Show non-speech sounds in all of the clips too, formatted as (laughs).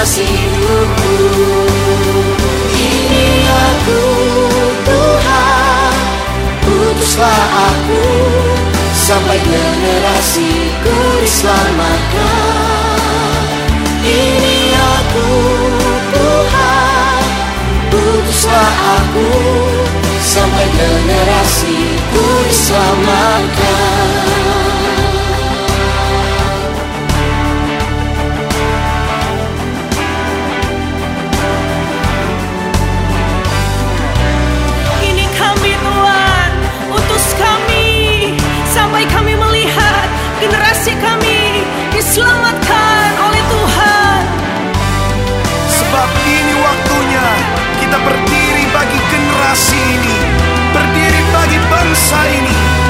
hidupku Ini aku Tuhan Utuslah aku Sampai generasiku diselamatkan Ini aku Tuhan Utuslah aku Sampai generasiku diselamatkan generasi ini Berdiri bagi bangsa ini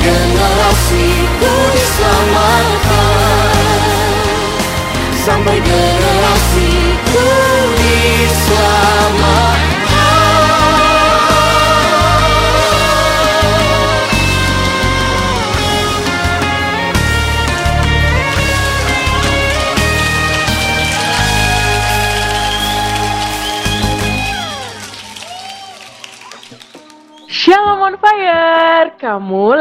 generasiku diselamatkan Sampai generasiku diselamatkan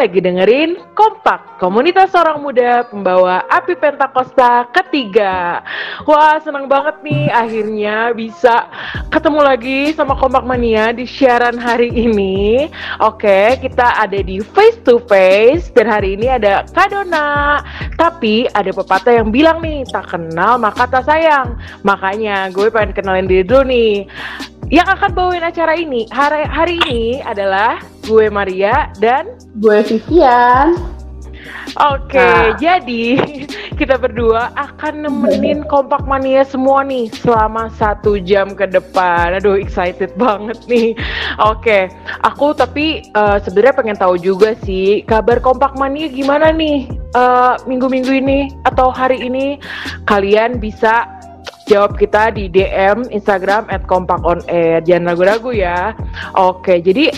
lagi dengerin Kompak, komunitas orang muda pembawa api Pentakosta ketiga. Wah seneng banget nih akhirnya bisa ketemu lagi sama Kompak Mania di siaran hari ini. Oke, kita ada di face to face dan hari ini ada Kadona. Tapi ada pepatah yang bilang nih, tak kenal maka tak sayang. Makanya gue pengen kenalin diri dulu nih. Yang akan bawain acara ini hari, hari ini adalah gue Maria dan Gue Vivian. Oke, Nah. jadi (laughs) kita berdua akan nemenin kompak mania semua nih selama satu jam ke depan. Aduh, excited banget nih. Oke, aku tapi eh, sebenarnya pengen tahu juga sih kabar kompak mania gimana nih eh, minggu-minggu ini atau hari ini kalian bisa jawab kita di DM Instagram @kompakonair. Jangan ragu-ragu ya. Oke, jadi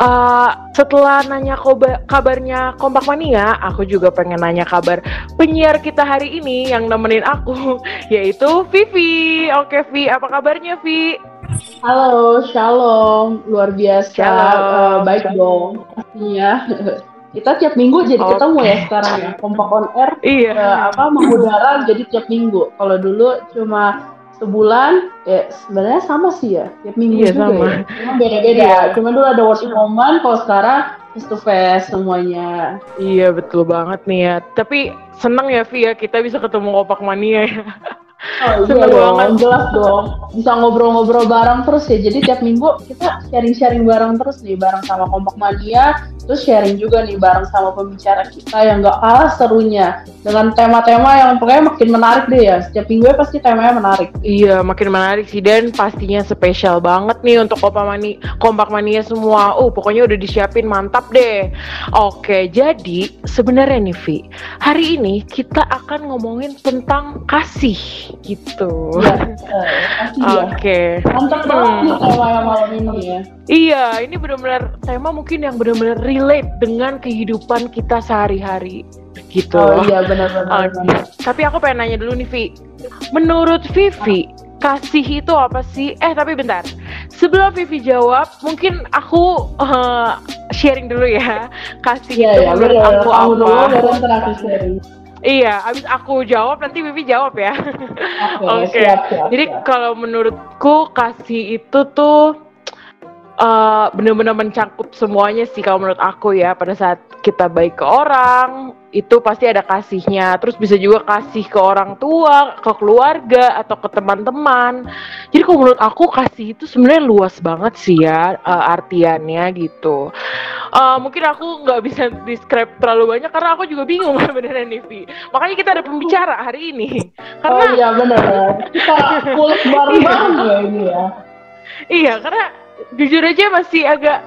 eh, setelah nanya koba- kabarnya Kompak Mania, aku juga pengen nanya kabar penyiar kita hari ini yang nemenin aku, (laughs) yaitu Vivi. Oke, Vi, apa kabarnya, Vi? Halo, shalom, luar biasa, Shalom. Eh, baik dong, pastinya. (laughs) Kita tiap minggu jadi Oke. ketemu ya sekarang ya, kompak on air, Iya. eh, apa mengudara jadi tiap minggu. Kalau dulu cuma sebulan, ya sebenarnya sama sih ya, tiap minggu Iya, juga sama. ya. Cuma beda-beda. Iya. Cuma dulu ada worship moment, kalau sekarang face to face semuanya. Iya betul banget nih ya. Tapi seneng ya Vi ya kita bisa ketemu Kompak Mania ya. Oh (laughs) iya dong, banget. jelas dong. Bisa ngobrol-ngobrol bareng terus ya. Jadi tiap minggu kita sharing-sharing bareng terus nih, bareng sama Kompak Mania. Terus sharing juga nih bareng sama pembicara kita yang gak kalah serunya. Dengan tema-tema yang pokoknya makin menarik deh ya. Setiap minggu pasti temanya menarik. Iya makin menarik sih dan pastinya spesial banget nih untuk Kompak Mania, Kompak Mania semua. Oh pokoknya udah disiapin mantap deh. Oke jadi sebenarnya nih Vi, hari ini kita akan ngomongin tentang kasih gitu. Iya, eh, ya. Oke. Mantap banget nih temanya malam ini ya. Iya, ini benar-benar tema mungkin yang benar-benar relate dengan kehidupan kita sehari-hari gitu. Oh iya benar-benar. Oke. Tapi aku pengen nanya dulu nih, Vi. Menurut Vivi, kasih itu apa sih? Eh, tapi bentar. Sebelum Vivi jawab, mungkin aku eh, sharing dulu ya. Kasih Iya itu ya, menurut benar. aku dulu apa? sharing. Iya, abis aku jawab nanti Vivi jawab ya. Oke, (laughs) siap, siap. Jadi kalau menurutku kasih itu tuh eh, bener-bener mencakup semuanya sih kalau menurut aku ya. Pada saat kita baik ke orang itu pasti ada kasihnya. Terus bisa juga kasih ke orang tua ke keluarga atau ke teman-teman. Jadi kalau menurut aku kasih itu sebenarnya luas banget sih ya eh, artiannya gitu. Eh, mungkin aku nggak bisa (laughs) describe terlalu banyak karena aku juga bingung (laughs) sebenarnya nih Vi makanya kita ada pembicara hari ini. Oh karena iya benar. Kita kulik bareng-bareng (laughs) ya ini ya. Iya, karena jujur aja masih agak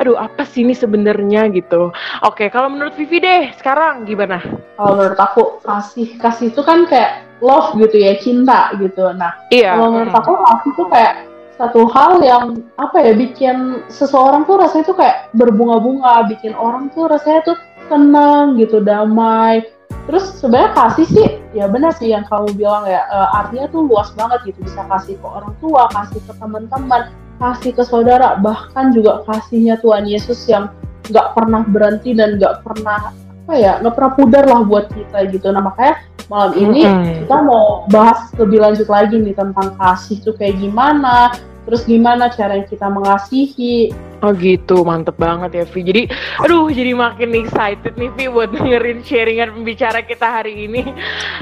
aduh apa sih ini sebenarnya gitu. Oke, kalau menurut Vivi deh sekarang gimana? kalau menurut aku kasih kasih itu kan kayak love gitu ya cinta gitu nah Iya. kalau menurut aku kasih itu kayak satu hal yang apa ya bikin seseorang tuh rasanya tuh kayak berbunga-bunga bikin orang tuh rasanya tuh tenang gitu damai terus sebenarnya kasih sih ya benar sih yang kamu bilang ya eh, artinya tuh luas banget gitu bisa kasih ke orang tua kasih ke teman-teman kasih ke saudara bahkan juga kasihnya Tuhan Yesus yang nggak pernah berhenti dan nggak pernah apa ya nggak pernah pudar lah buat kita gitu nah makanya malam ini Mm-mm. kita mau bahas lebih lanjut lagi nih tentang kasih tuh kayak gimana terus gimana cara kita mengasihi Oh gitu, mantep banget ya Vi. Jadi, aduh jadi makin excited nih Vi buat dengerin sharingan pembicara kita hari ini.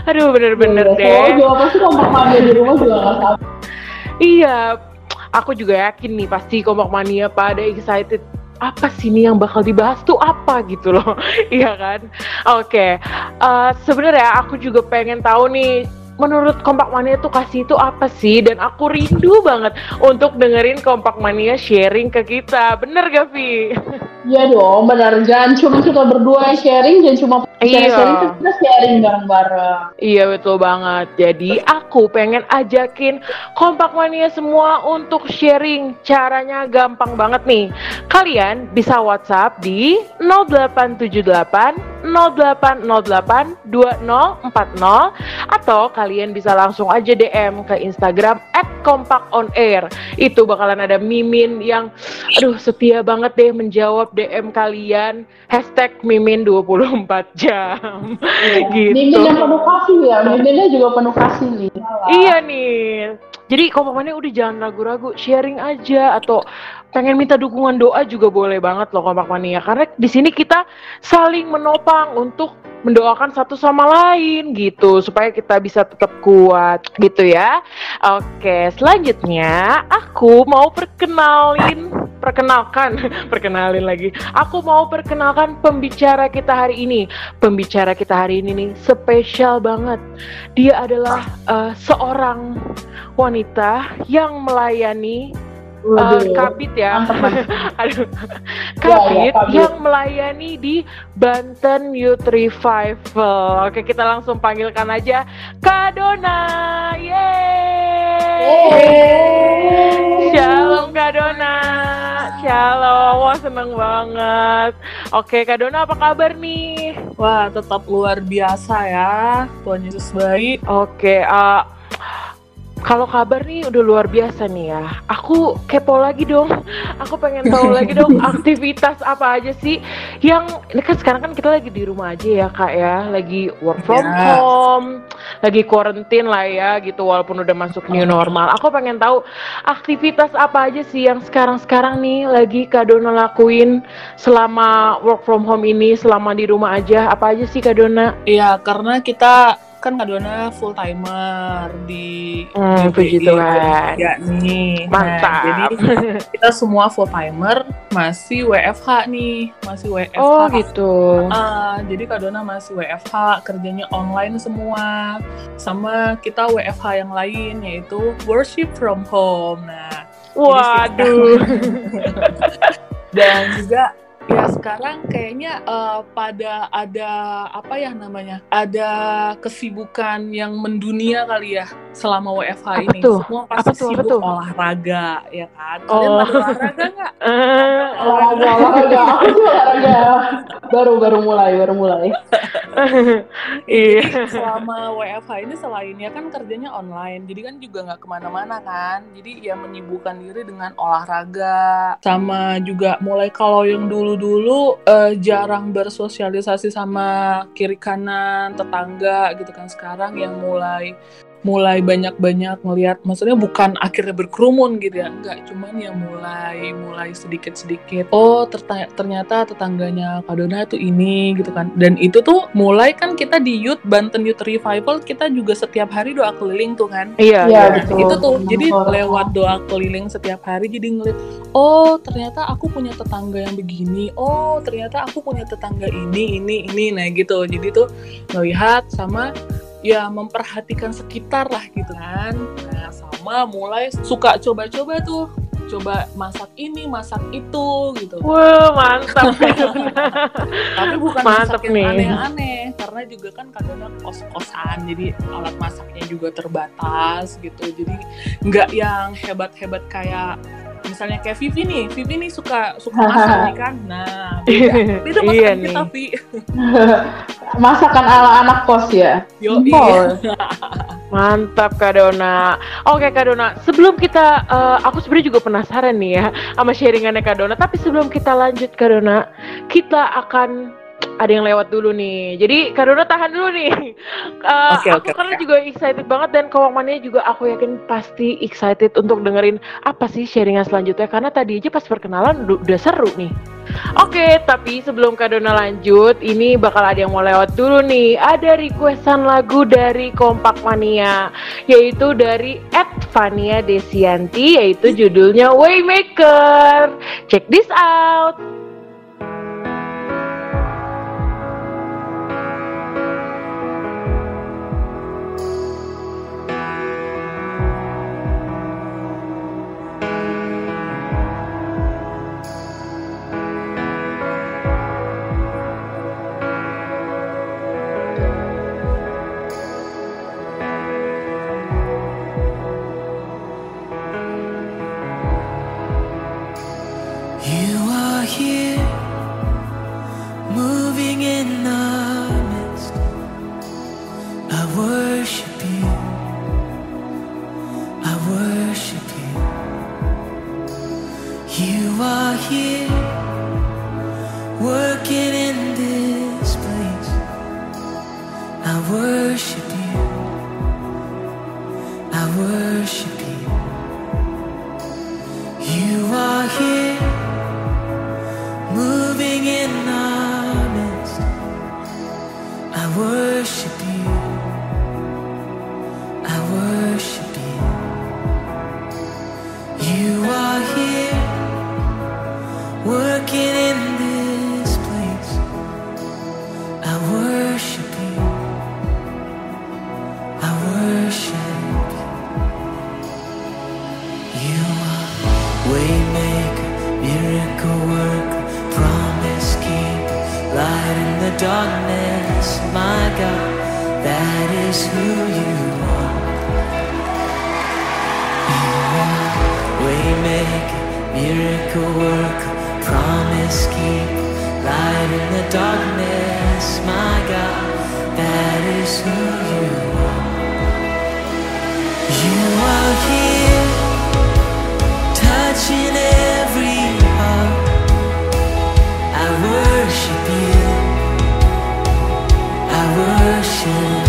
Aduh bener-bener Ya, deh. soalnya juga pasti kompak di rumah juga Iya, aku juga yakin nih pasti kompak mania pada excited apa sih nih yang bakal dibahas tuh apa gitu loh, (laughs) iya kan? Oke, eh, sebenarnya aku juga pengen tahu nih menurut kompak mania tuh kasih itu apa sih? Dan aku rindu banget untuk dengerin kompak mania sharing ke kita, bener gak Vi? Iya dong, benar. Jangan cuma kita berdua yang sharing, jangan cuma Iya. sharing, kita sharing bareng-bareng. Iya betul banget. Jadi aku pengen ajakin kompak mania semua untuk sharing. Caranya gampang banget nih. Kalian bisa WhatsApp di 0878 0808 2040 atau kalian bisa langsung aja DM ke Instagram @kompakonair. Itu bakalan ada mimin yang aduh setia banget deh menjawab DM kalian hashtag mimin 24 jam. (laughs) gitu. Mimin yang penuh kasih ya, miminnya juga penuh kasih nih. Iya nih. Jadi kompakannya udah jangan ragu-ragu, sharing aja atau pengen minta dukungan doa juga boleh banget loh kompak mania karena di sini kita saling menopang untuk mendoakan satu sama lain gitu supaya kita bisa tetap kuat gitu ya. Oke, selanjutnya aku mau perkenalin perkenalkan (laughs) perkenalin lagi. Aku mau perkenalkan pembicara kita hari ini. Pembicara kita hari ini nih spesial banget. Dia adalah eh, seorang wanita yang melayani Waduh. Eh, Kabit ya. (laughs) Aduh. Ya, Kabit Kabit. yang melayani di Banten Youth Revival. Oke, kita langsung panggilkan aja Kak Dona. Yeay. Shalom Kak Dona. Shalom. Wah, seneng banget. Oke, Kak Dona apa kabar nih? Wah, tetap luar biasa ya. Tuhan Yesus baik. Oke, eh, kalau kabar nih udah luar biasa nih ya. Aku kepo lagi dong. Aku pengen tahu (laughs) lagi dong aktivitas apa aja sih yang ini kan sekarang kan kita lagi di rumah aja ya kak ya, lagi work from Yes. home, lagi quarantine lah ya gitu. Walaupun udah masuk new normal. Aku pengen tahu aktivitas apa aja sih yang sekarang-sekarang nih lagi Kak Dona lakuin selama work from home ini, selama di rumah aja. Apa aja sih Kak Dona? Iya, karena kita kan Kadona full timer di Hmm, puji Tuhan. Ya nih. Mantap. Nah, jadi (laughs) kita semua full timer masih WFH nih, masih WFH. Oh gitu. Ah, jadi Kadona masih WFH, kerjanya online semua. Sama kita WFH yang lain yaitu worship from home. Nah, Waduh. (laughs) dan juga ya sekarang kayaknya eh, pada ada apa ya namanya ada kesibukan yang mendunia kali ya selama WFH Apa ini tuh? semua Apa pasti tuh? Apa sibuk tuh? olahraga ya kan kalian Oh. olahraga nggak (laughs) Eh, Olahraga, olahraga. Baru, baru mulai, baru mulai. (laughs) Iya. Jadi selama WFH ini selainnya kan kerjanya online, jadi kan juga nggak ke mana-mana kan. Jadi ya menyibukkan diri dengan olahraga, sama juga mulai kalau yang dulu-dulu eh, jarang bersosialisasi sama kiri kanan tetangga gitu kan. Sekarang yang mulai mulai banyak-banyak ngelihat maksudnya bukan akhirnya berkerumun gitu ya enggak cuman yang mulai mulai sedikit-sedikit oh ternyata tetangganya Kadona tuh ini gitu kan dan itu tuh mulai kan kita di Youth Banten Youth Revival kita juga setiap hari doa keliling tuh kan Iya, Iya, iya. betul. itu tuh jadi lewat doa keliling setiap hari jadi ngeliat oh ternyata aku punya tetangga yang begini oh ternyata aku punya tetangga ini ini ini nah gitu jadi tuh ngelihat sama ya memperhatikan sekitar lah gitu kan. Nah sama mulai suka coba-coba tuh. Coba masak ini masak itu gitu. Wah, mantap. (laughs) Tapi bukan Mantap masak yang aneh-aneh karena juga kan kadang kos-kosan jadi alat masaknya juga terbatas gitu. Jadi nggak yang hebat-hebat kayak misalnya kayak Vivi nih Vivi nih suka suka (laughs) masak nih kan nah beda beda masakan Iya kita nih. Vi (laughs) Masakan ala anak kos ya. yo Simpel. (laughs) Mantap Kak Dona. Oke Kak Dona, sebelum kita, eh, aku sebenarnya juga penasaran nih ya sama sharingannya Kak Dona. Tapi sebelum kita lanjut Kak Dona, kita akan ada yang lewat dulu nih. Jadi Kak tahan dulu nih. (laughs) Eh, Oke, aku oke, karena oke. juga excited banget dan kawannya juga aku yakin pasti excited untuk dengerin apa sih sharingan selanjutnya. Karena tadi aja pas perkenalan udah, seru nih. Oke, tapi sebelum Kak lanjut, ini bakal ada yang mau lewat dulu nih. Ada requestan lagu dari Kompak Mania, yaitu dari Ed Vania Desianti, yaitu judulnya Waymaker. Check this out. darkness, my God, that is who you are. You make waymaker, miracle work, promise keep, light in the darkness, my God, that is who you are. You are here, touching every heart. I worship. worship.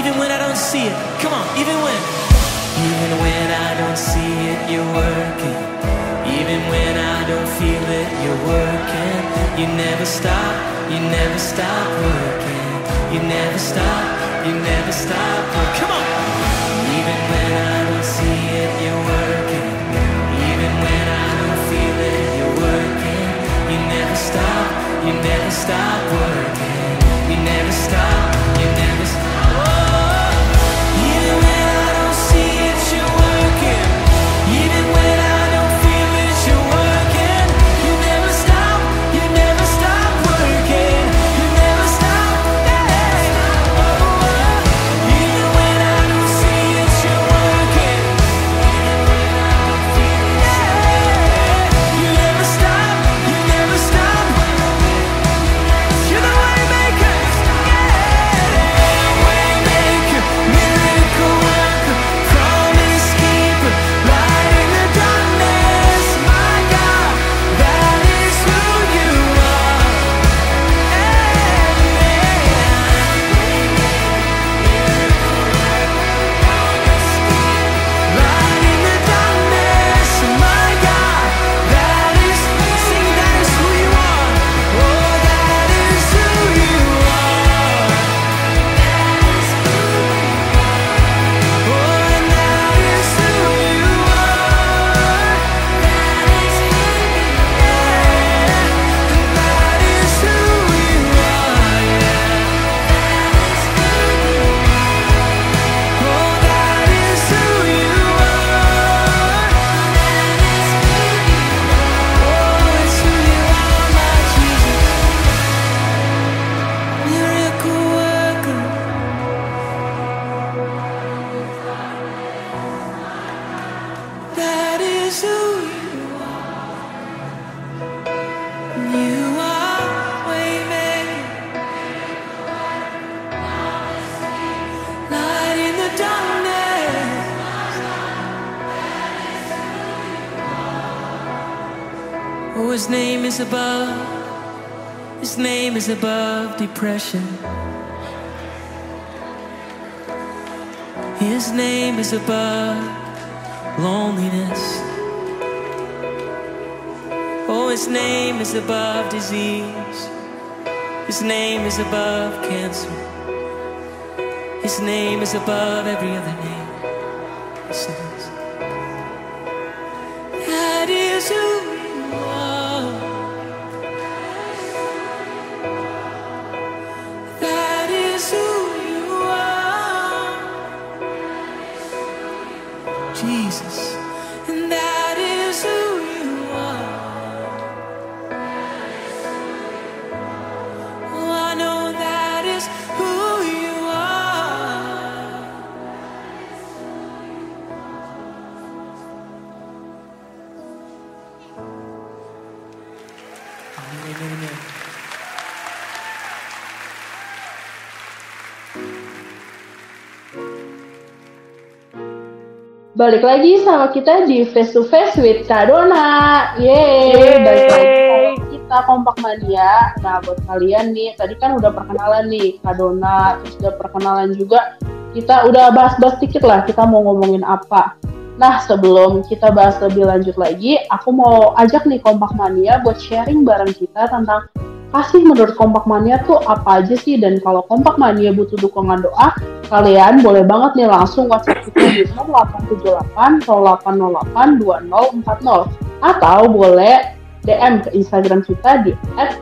even when I don't see it. Come on, even when. Even when I don't see it, you're working. Even when I don't feel it, you're working. You never stop, you never stop working. You never stop, you never stop working. Come on! Even when I don't see it, you're working. Even when I don't feel it, you're working. You never stop, you never stop working. You never stop, you never stop. His name is above. His name is above depression. His name is above loneliness. Oh, His name is above disease. His name is above cancer. His name is above every other name. Balik lagi sama kita di Face to Face with Kak Dona. Yeay, Yeay. balik lagi sama kita Kompak Mania. Nah, buat kalian nih, tadi kan udah perkenalan nih Kak Dona, terus udah perkenalan juga. Kita udah bahas-bahas dikit lah, kita mau ngomongin apa. Nah, sebelum kita bahas lebih lanjut lagi, aku mau ajak nih Kompak Mania buat sharing bareng kita tentang kasih menurut Kompak Mania tuh apa aja sih dan kalau Kompak Mania butuh dukungan doa, kalian boleh banget nih langsung WhatsApp kita di 0878 0808 2040 atau boleh DM ke Instagram kita di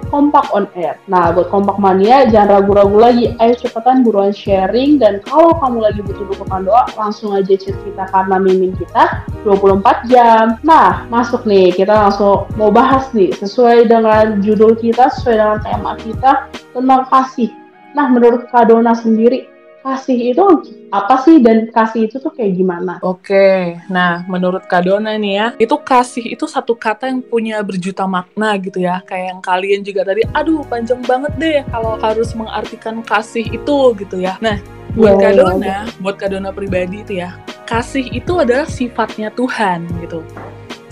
@kompakonair. Nah, buat Kompak Mania jangan ragu-ragu lagi, ayo cepetan buruan sharing dan kalau kamu lagi butuh dukungan doa, langsung aja chat kita karena mimin kita 24 jam. Nah, masuk nih, kita langsung mau bahas nih sesuai dengan judul kita, sesuai dengan tema kita tentang kasih. Nah, menurut Kak Dona sendiri, kasih itu apa sih dan kasih itu tuh kayak gimana? Oke, nah menurut Kak Dona nih ya, itu kasih itu satu kata yang punya berjuta makna gitu ya. Kayak yang kalian juga tadi, aduh panjang banget deh kalau harus mengartikan kasih itu gitu ya. Nah, buat Iya, Kak Dona, buat Kak Dona pribadi itu ya, kasih itu adalah sifatnya Tuhan gitu.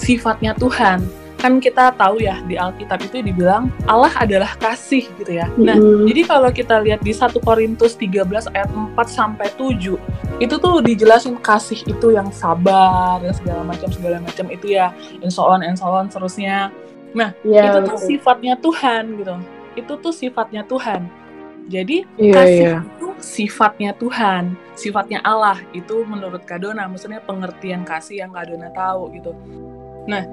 Sifatnya Tuhan. Kan kita tahu ya di Alkitab itu dibilang Allah adalah kasih gitu ya. Nah, Mm-mm. jadi kalau kita lihat di 1 Korintus 13 ayat 4 sampai 7, itu tuh dijelasin kasih itu yang sabar dan segala macam segala macam itu ya, and so on and so on seterusnya. Nah, Iya, itu tuh betul. sifatnya Tuhan gitu. Itu tuh sifatnya Tuhan. Jadi Iya, kasih iya. itu sifatnya Tuhan, sifatnya Allah. Itu menurut Kadona, maksudnya pengertian kasih yang Kadona tahu gitu. Nah,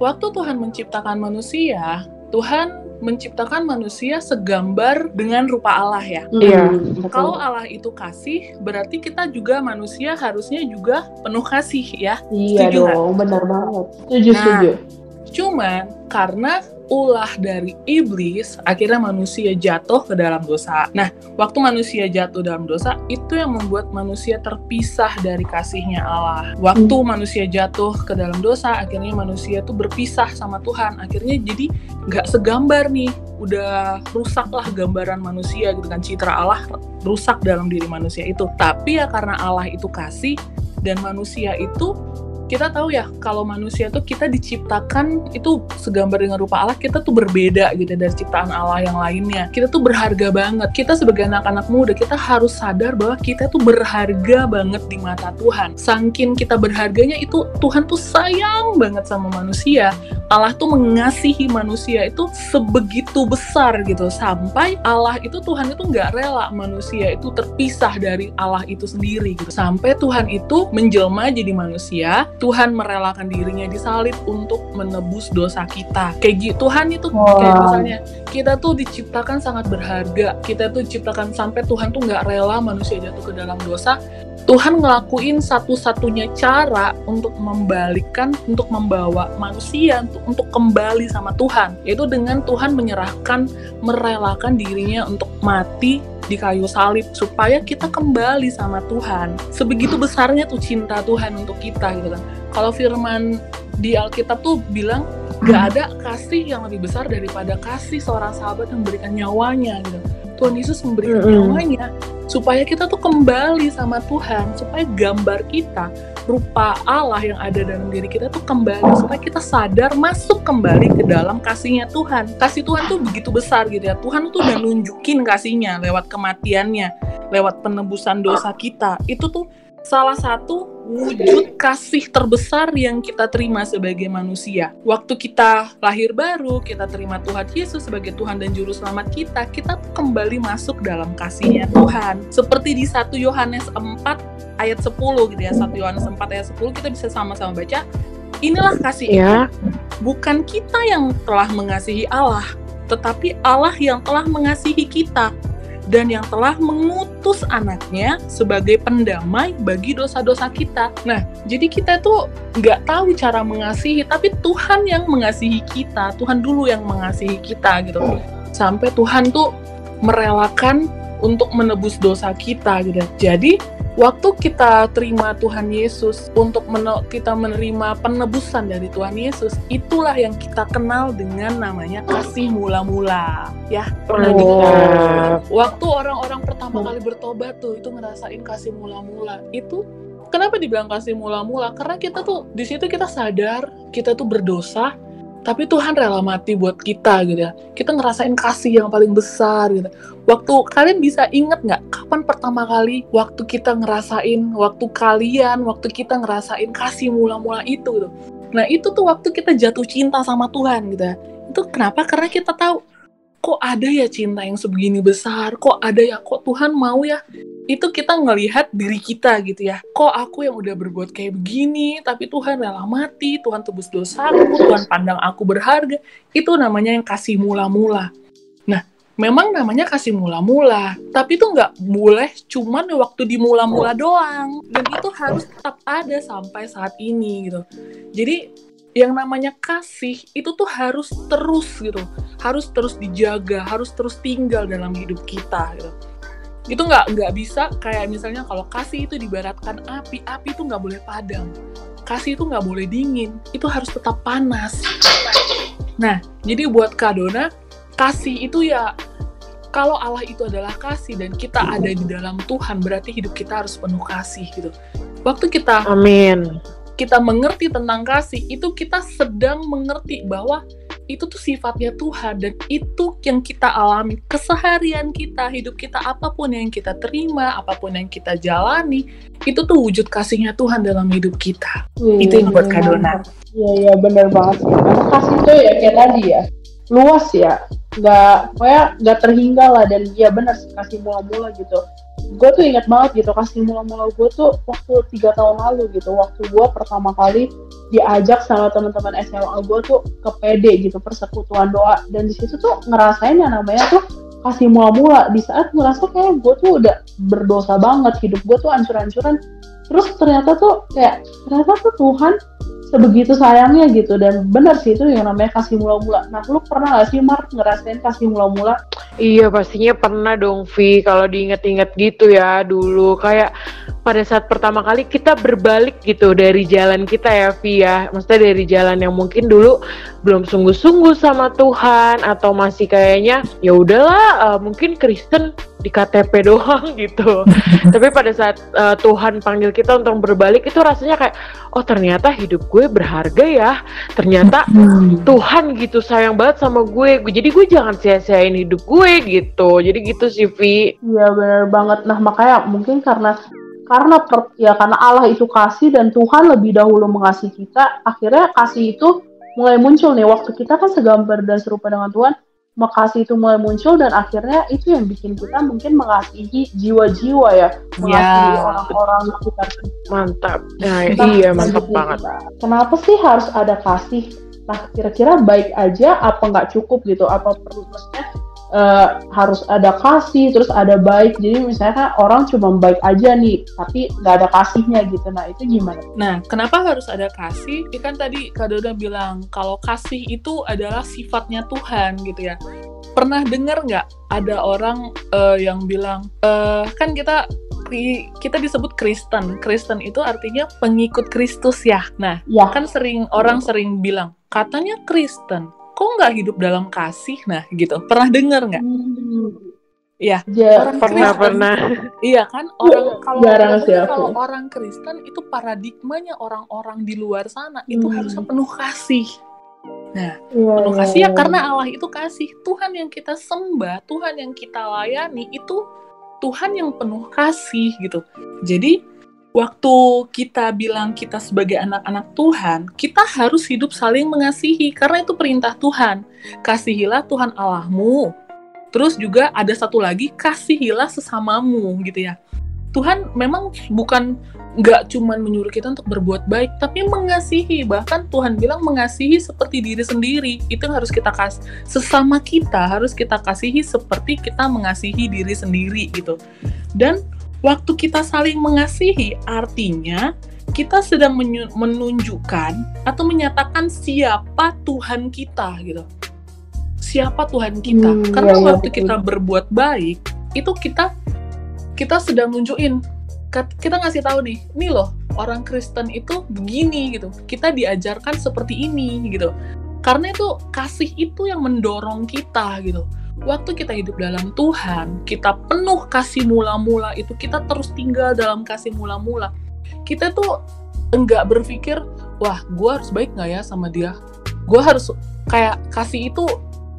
waktu Tuhan menciptakan manusia, Tuhan menciptakan manusia segambar dengan rupa Allah ya. Iya, Mm, betul. Kalau Allah itu kasih, berarti kita juga manusia harusnya juga penuh kasih ya. Iya Setuju dong, benar banget. Setuju, Nah, setuju. Cuman karena ulah dari iblis, akhirnya manusia jatuh ke dalam dosa. Nah, waktu manusia jatuh dalam dosa, itu yang membuat manusia terpisah dari kasihnya Allah. Waktu manusia jatuh ke dalam dosa, akhirnya manusia tuh berpisah sama Tuhan. Akhirnya jadi nggak segambar nih, udah rusaklah gambaran manusia gitu kan, citra Allah rusak dalam diri manusia itu. Tapi ya karena Allah itu kasih, dan manusia itu kita tahu ya kalau manusia tuh kita diciptakan itu segambar dengan rupa Allah kita tuh berbeda gitu dari ciptaan Allah yang lainnya. Kita tuh berharga banget. Kita sebagai anak-anak muda kita harus sadar bahwa kita tuh berharga banget di mata Tuhan. Saking kita berharganya itu Tuhan tuh sayang banget sama manusia. Allah tuh mengasihi manusia itu sebegitu besar gitu. Sampai Allah itu Tuhan itu nggak rela manusia itu terpisah dari Allah itu sendiri gitu. Sampai Tuhan itu menjelma jadi manusia Tuhan merelakan dirinya disalib untuk menebus dosa kita. Kayak gitu Tuhan itu kayak Wah. misalnya kita tuh diciptakan sangat berharga. Kita tuh diciptakan sampai Tuhan tuh nggak rela manusia jatuh ke dalam dosa. Tuhan ngelakuin satu-satunya cara untuk membalikkan, untuk membawa manusia untuk, untuk kembali sama Tuhan, yaitu dengan Tuhan menyerahkan, merelakan dirinya untuk mati di kayu salib supaya kita kembali sama Tuhan. Sebegitu besarnya tuh cinta Tuhan untuk kita gitu kan. Kalau firman di Alkitab tuh bilang Gak ada kasih yang lebih besar daripada kasih seorang sahabat yang memberikan nyawanya gitu. Tuhan Yesus memberikan Mm-mm. nyawanya supaya kita tuh kembali sama Tuhan, supaya gambar kita, rupa Allah yang ada dalam diri kita tuh kembali, supaya kita sadar masuk kembali ke dalam kasihnya Tuhan. Kasih Tuhan tuh begitu besar gitu ya. Tuhan tuh udah nunjukin kasihnya lewat kematiannya, lewat penebusan dosa kita. Itu tuh salah satu wujud kasih terbesar yang kita terima sebagai manusia. Waktu kita lahir baru, kita terima Tuhan Yesus sebagai Tuhan dan Juru Selamat kita, kita kembali masuk dalam kasihnya Tuhan. Seperti di 1 Yohanes 4 ayat 10 gitu ya, 1 Yohanes 4 ayat 10 kita bisa sama-sama baca, inilah kasih. Ya. Bukan kita yang telah mengasihi Allah, tetapi Allah yang telah mengasihi kita dan yang telah mengutus anaknya sebagai pendamai bagi dosa-dosa kita. Nah, jadi kita tuh nggak tahu cara mengasihi, tapi Tuhan yang mengasihi kita, Tuhan dulu yang mengasihi kita gitu. Sampai Tuhan tuh merelakan untuk menebus dosa kita gitu. Jadi waktu kita terima Tuhan Yesus untuk mene- kita menerima penebusan dari Tuhan Yesus, itulah yang kita kenal dengan namanya kasih mula-mula. Ya, pernah dengar? Waktu orang-orang pertama kali bertobat tuh itu ngerasain kasih mula-mula. Itu kenapa dibilang kasih mula-mula? Karena kita tuh di situ kita sadar kita tuh berdosa, tapi Tuhan rela mati buat kita gitu ya. Kita ngerasain kasih yang paling besar gitu. Waktu kalian bisa inget nggak kapan pertama kali waktu kita ngerasain, waktu kalian, waktu kita ngerasain kasih mula-mula itu gitu. Nah itu tuh waktu kita jatuh cinta sama Tuhan gitu ya. Itu kenapa? Karena kita tahu kok ada ya cinta yang sebegini besar, kok ada ya, kok Tuhan mau ya. Itu kita ngelihat diri kita gitu ya. Kok aku yang udah berbuat kayak begini, tapi Tuhan rela mati, Tuhan tebus dosaku, Tuhan pandang aku berharga. Itu namanya yang kasih mula-mula. Nah, memang namanya kasih mula-mula, tapi itu nggak boleh cuman waktu di mula-mula doang. Dan itu harus tetap ada sampai saat ini gitu. Jadi yang namanya kasih itu tuh harus terus gitu. Harus terus dijaga harus terus tinggal dalam hidup kita gitu. Itu nggak nggak bisa kayak misalnya kalau kasih itu dibaratkan api api itu nggak boleh padam. Kasih itu nggak boleh dingin itu harus tetap panas. Nah jadi buat Kak Dona kasih itu ya kalau Allah itu adalah kasih dan kita ada di dalam Tuhan berarti hidup kita harus penuh kasih gitu. Waktu kita Amin. Kita mengerti tentang kasih, itu kita sedang mengerti bahwa itu tuh sifatnya Tuhan dan itu yang kita alami keseharian kita, hidup kita apa pun yang kita terima, apa pun yang kita jalani, itu tuh wujud kasihnya Tuhan dalam hidup kita. Wih, Itu yang buat Kak Dona. Iya iya bener banget. Karena kasih tuh ya kayak tadi ya luas ya, nggak pokoknya nggak terhingga lah dan iya bener sih kasih mula-mula gitu. Gue tuh ingat banget gitu kasih mula-mula gue tuh waktu tiga tahun lalu gitu, waktu gue pertama kali diajak sama teman-teman SMA gue tuh ke PD gitu persekutuan doa. Dan di situ tuh ngerasain yang namanya tuh kasih mula-mula. Di saat ngerasa kayak gue tuh udah berdosa banget hidup gue tuh ancur-ancuran terus ternyata tuh kayak ternyata tuh Tuhan sebegitu sayangnya gitu. Dan benar sih itu yang namanya kasih mula-mula. Nah lu pernah gak sih Mark ngerasain kasih mula-mula? Iya pastinya pernah dong Vi. Kalau diinget-inget gitu ya dulu. Kayak pada saat pertama kali kita berbalik gitu dari jalan kita ya Vi ya. Maksudnya dari jalan yang mungkin dulu belum sungguh-sungguh sama Tuhan atau masih kayaknya ya udahlah eh, mungkin Kristen di KTP (laughs) doang gitu. (laughs) Tapi pada saat eh, Tuhan panggil kita untuk berbalik itu rasanya kayak oh ternyata hidup gue berharga ya. Ternyata Tuhan gitu sayang banget sama gue. Jadi gue jangan sia-siain hidup gue gitu. Jadi gitu sih Vi. Iya benar banget. Nah makanya mungkin karena karena per- ya karena Allah itu kasih dan Tuhan lebih dahulu mengasihi kita, akhirnya kasih itu mulai muncul nih. Waktu kita kan segambar dan serupa dengan Tuhan, makasih itu mulai muncul dan akhirnya itu yang bikin kita mungkin mengasihi jiwa-jiwa ya, mengasihi Ya, orang-orang sekitar kita. mantap nah iya mantap banget kita, Kenapa sih harus ada kasih? Nah, kira-kira baik aja apa nggak cukup gitu? Apa perlu maksudnya eh, harus ada kasih, terus ada baik. Jadi misalnya kan orang cuma baik aja nih, tapi nggak ada kasihnya gitu. Nah, itu gimana? Nah, kenapa harus ada kasih? Ini kan tadi Kak Doda bilang kalau kasih itu adalah sifatnya Tuhan gitu ya. Pernah dengar nggak ada orang eh, yang bilang, eh, kan kita kita disebut Kristen. Kristen itu artinya pengikut Kristus ya. Nah, Ya, kan sering orang sering bilang katanya Kristen, kok nggak hidup dalam kasih? Nah, gitu. Pernah dengar nggak? Hmm. Iya. Orang Pernah, Kristen. pernah. Iya kan orang (laughs) kalau Jarang aku. kalau orang Kristen itu paradigmanya orang-orang di luar sana itu Hmm. harusnya penuh kasih. Iya, Penuh iya, kasih ya iya. karena Allah itu kasih. Tuhan yang kita sembah, Tuhan yang kita layani itu Tuhan yang penuh kasih gitu. Jadi waktu kita bilang kita sebagai anak-anak Tuhan, kita harus hidup saling mengasihi karena itu perintah Tuhan. Kasihilah Tuhan Allahmu. Terus juga ada satu lagi, kasihilah sesamamu gitu ya. Tuhan memang bukan nggak cuman menyuruh kita untuk berbuat baik, tapi mengasihi. Bahkan Tuhan bilang mengasihi seperti diri sendiri. Itu yang harus kita kasih sesama kita harus kita kasihi seperti kita mengasihi diri sendiri gitu. Dan waktu kita saling mengasihi, artinya kita sedang menunjukkan atau menyatakan siapa Tuhan kita gitu. Siapa Tuhan kita? Hmm, Karena iya, waktu betul. kita berbuat baik, itu kita kita sedang nunjukin kita ngasih tahu nih, nih loh orang Kristen itu begini gitu. Kita diajarkan seperti ini gitu. Karena itu kasih itu yang mendorong kita gitu. Waktu kita hidup dalam Tuhan, kita penuh kasih mula-mula itu kita terus tinggal dalam kasih mula-mula. Kita tuh enggak berpikir, wah gue harus baik nggak ya sama dia? Gue harus kayak kasih itu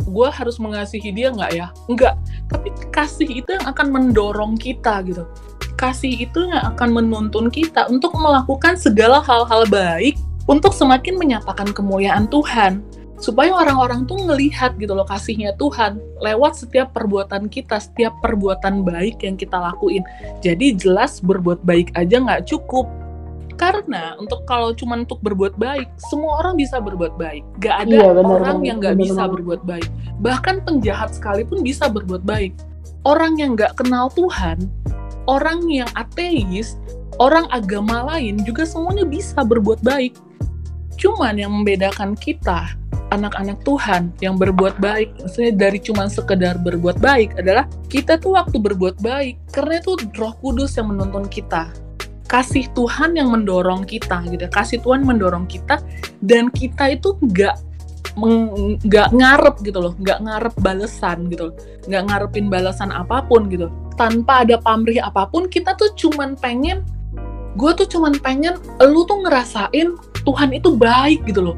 gue harus mengasihi dia nggak ya? Enggak. Tapi kasih itu yang akan mendorong kita gitu. Kasih itu yang akan menuntun kita untuk melakukan segala hal-hal baik untuk semakin menyatakan kemuliaan Tuhan. Supaya orang-orang tuh ngelihat gitu loh kasihnya Tuhan lewat setiap perbuatan kita, setiap perbuatan baik yang kita lakuin. Jadi jelas berbuat baik aja nggak cukup. Karena untuk kalau cuma untuk berbuat baik, semua orang bisa berbuat baik. Gak ada Iya, benar orang banget, yang nggak bisa banget. berbuat baik. Bahkan penjahat sekalipun bisa berbuat baik. Orang yang nggak kenal Tuhan, orang yang ateis, orang agama lain juga semuanya bisa berbuat baik. Cuman yang membedakan kita, anak-anak Tuhan yang berbuat baik, maksudnya dari cuman sekedar berbuat baik adalah kita tuh waktu berbuat baik, karena itu Roh Kudus yang menuntun kita. Kasih Tuhan yang mendorong kita gitu. Kasih Tuhan mendorong kita dan kita itu nggak nggak ngarep gitu loh, nggak ngarep balesan gitu, nggak ngarepin balasan apa pun gitu. Tanpa ada pamrih apa pun, kita tuh cuman pengen, gue tuh cuman pengen, lu tuh ngerasain Tuhan itu baik gitu loh.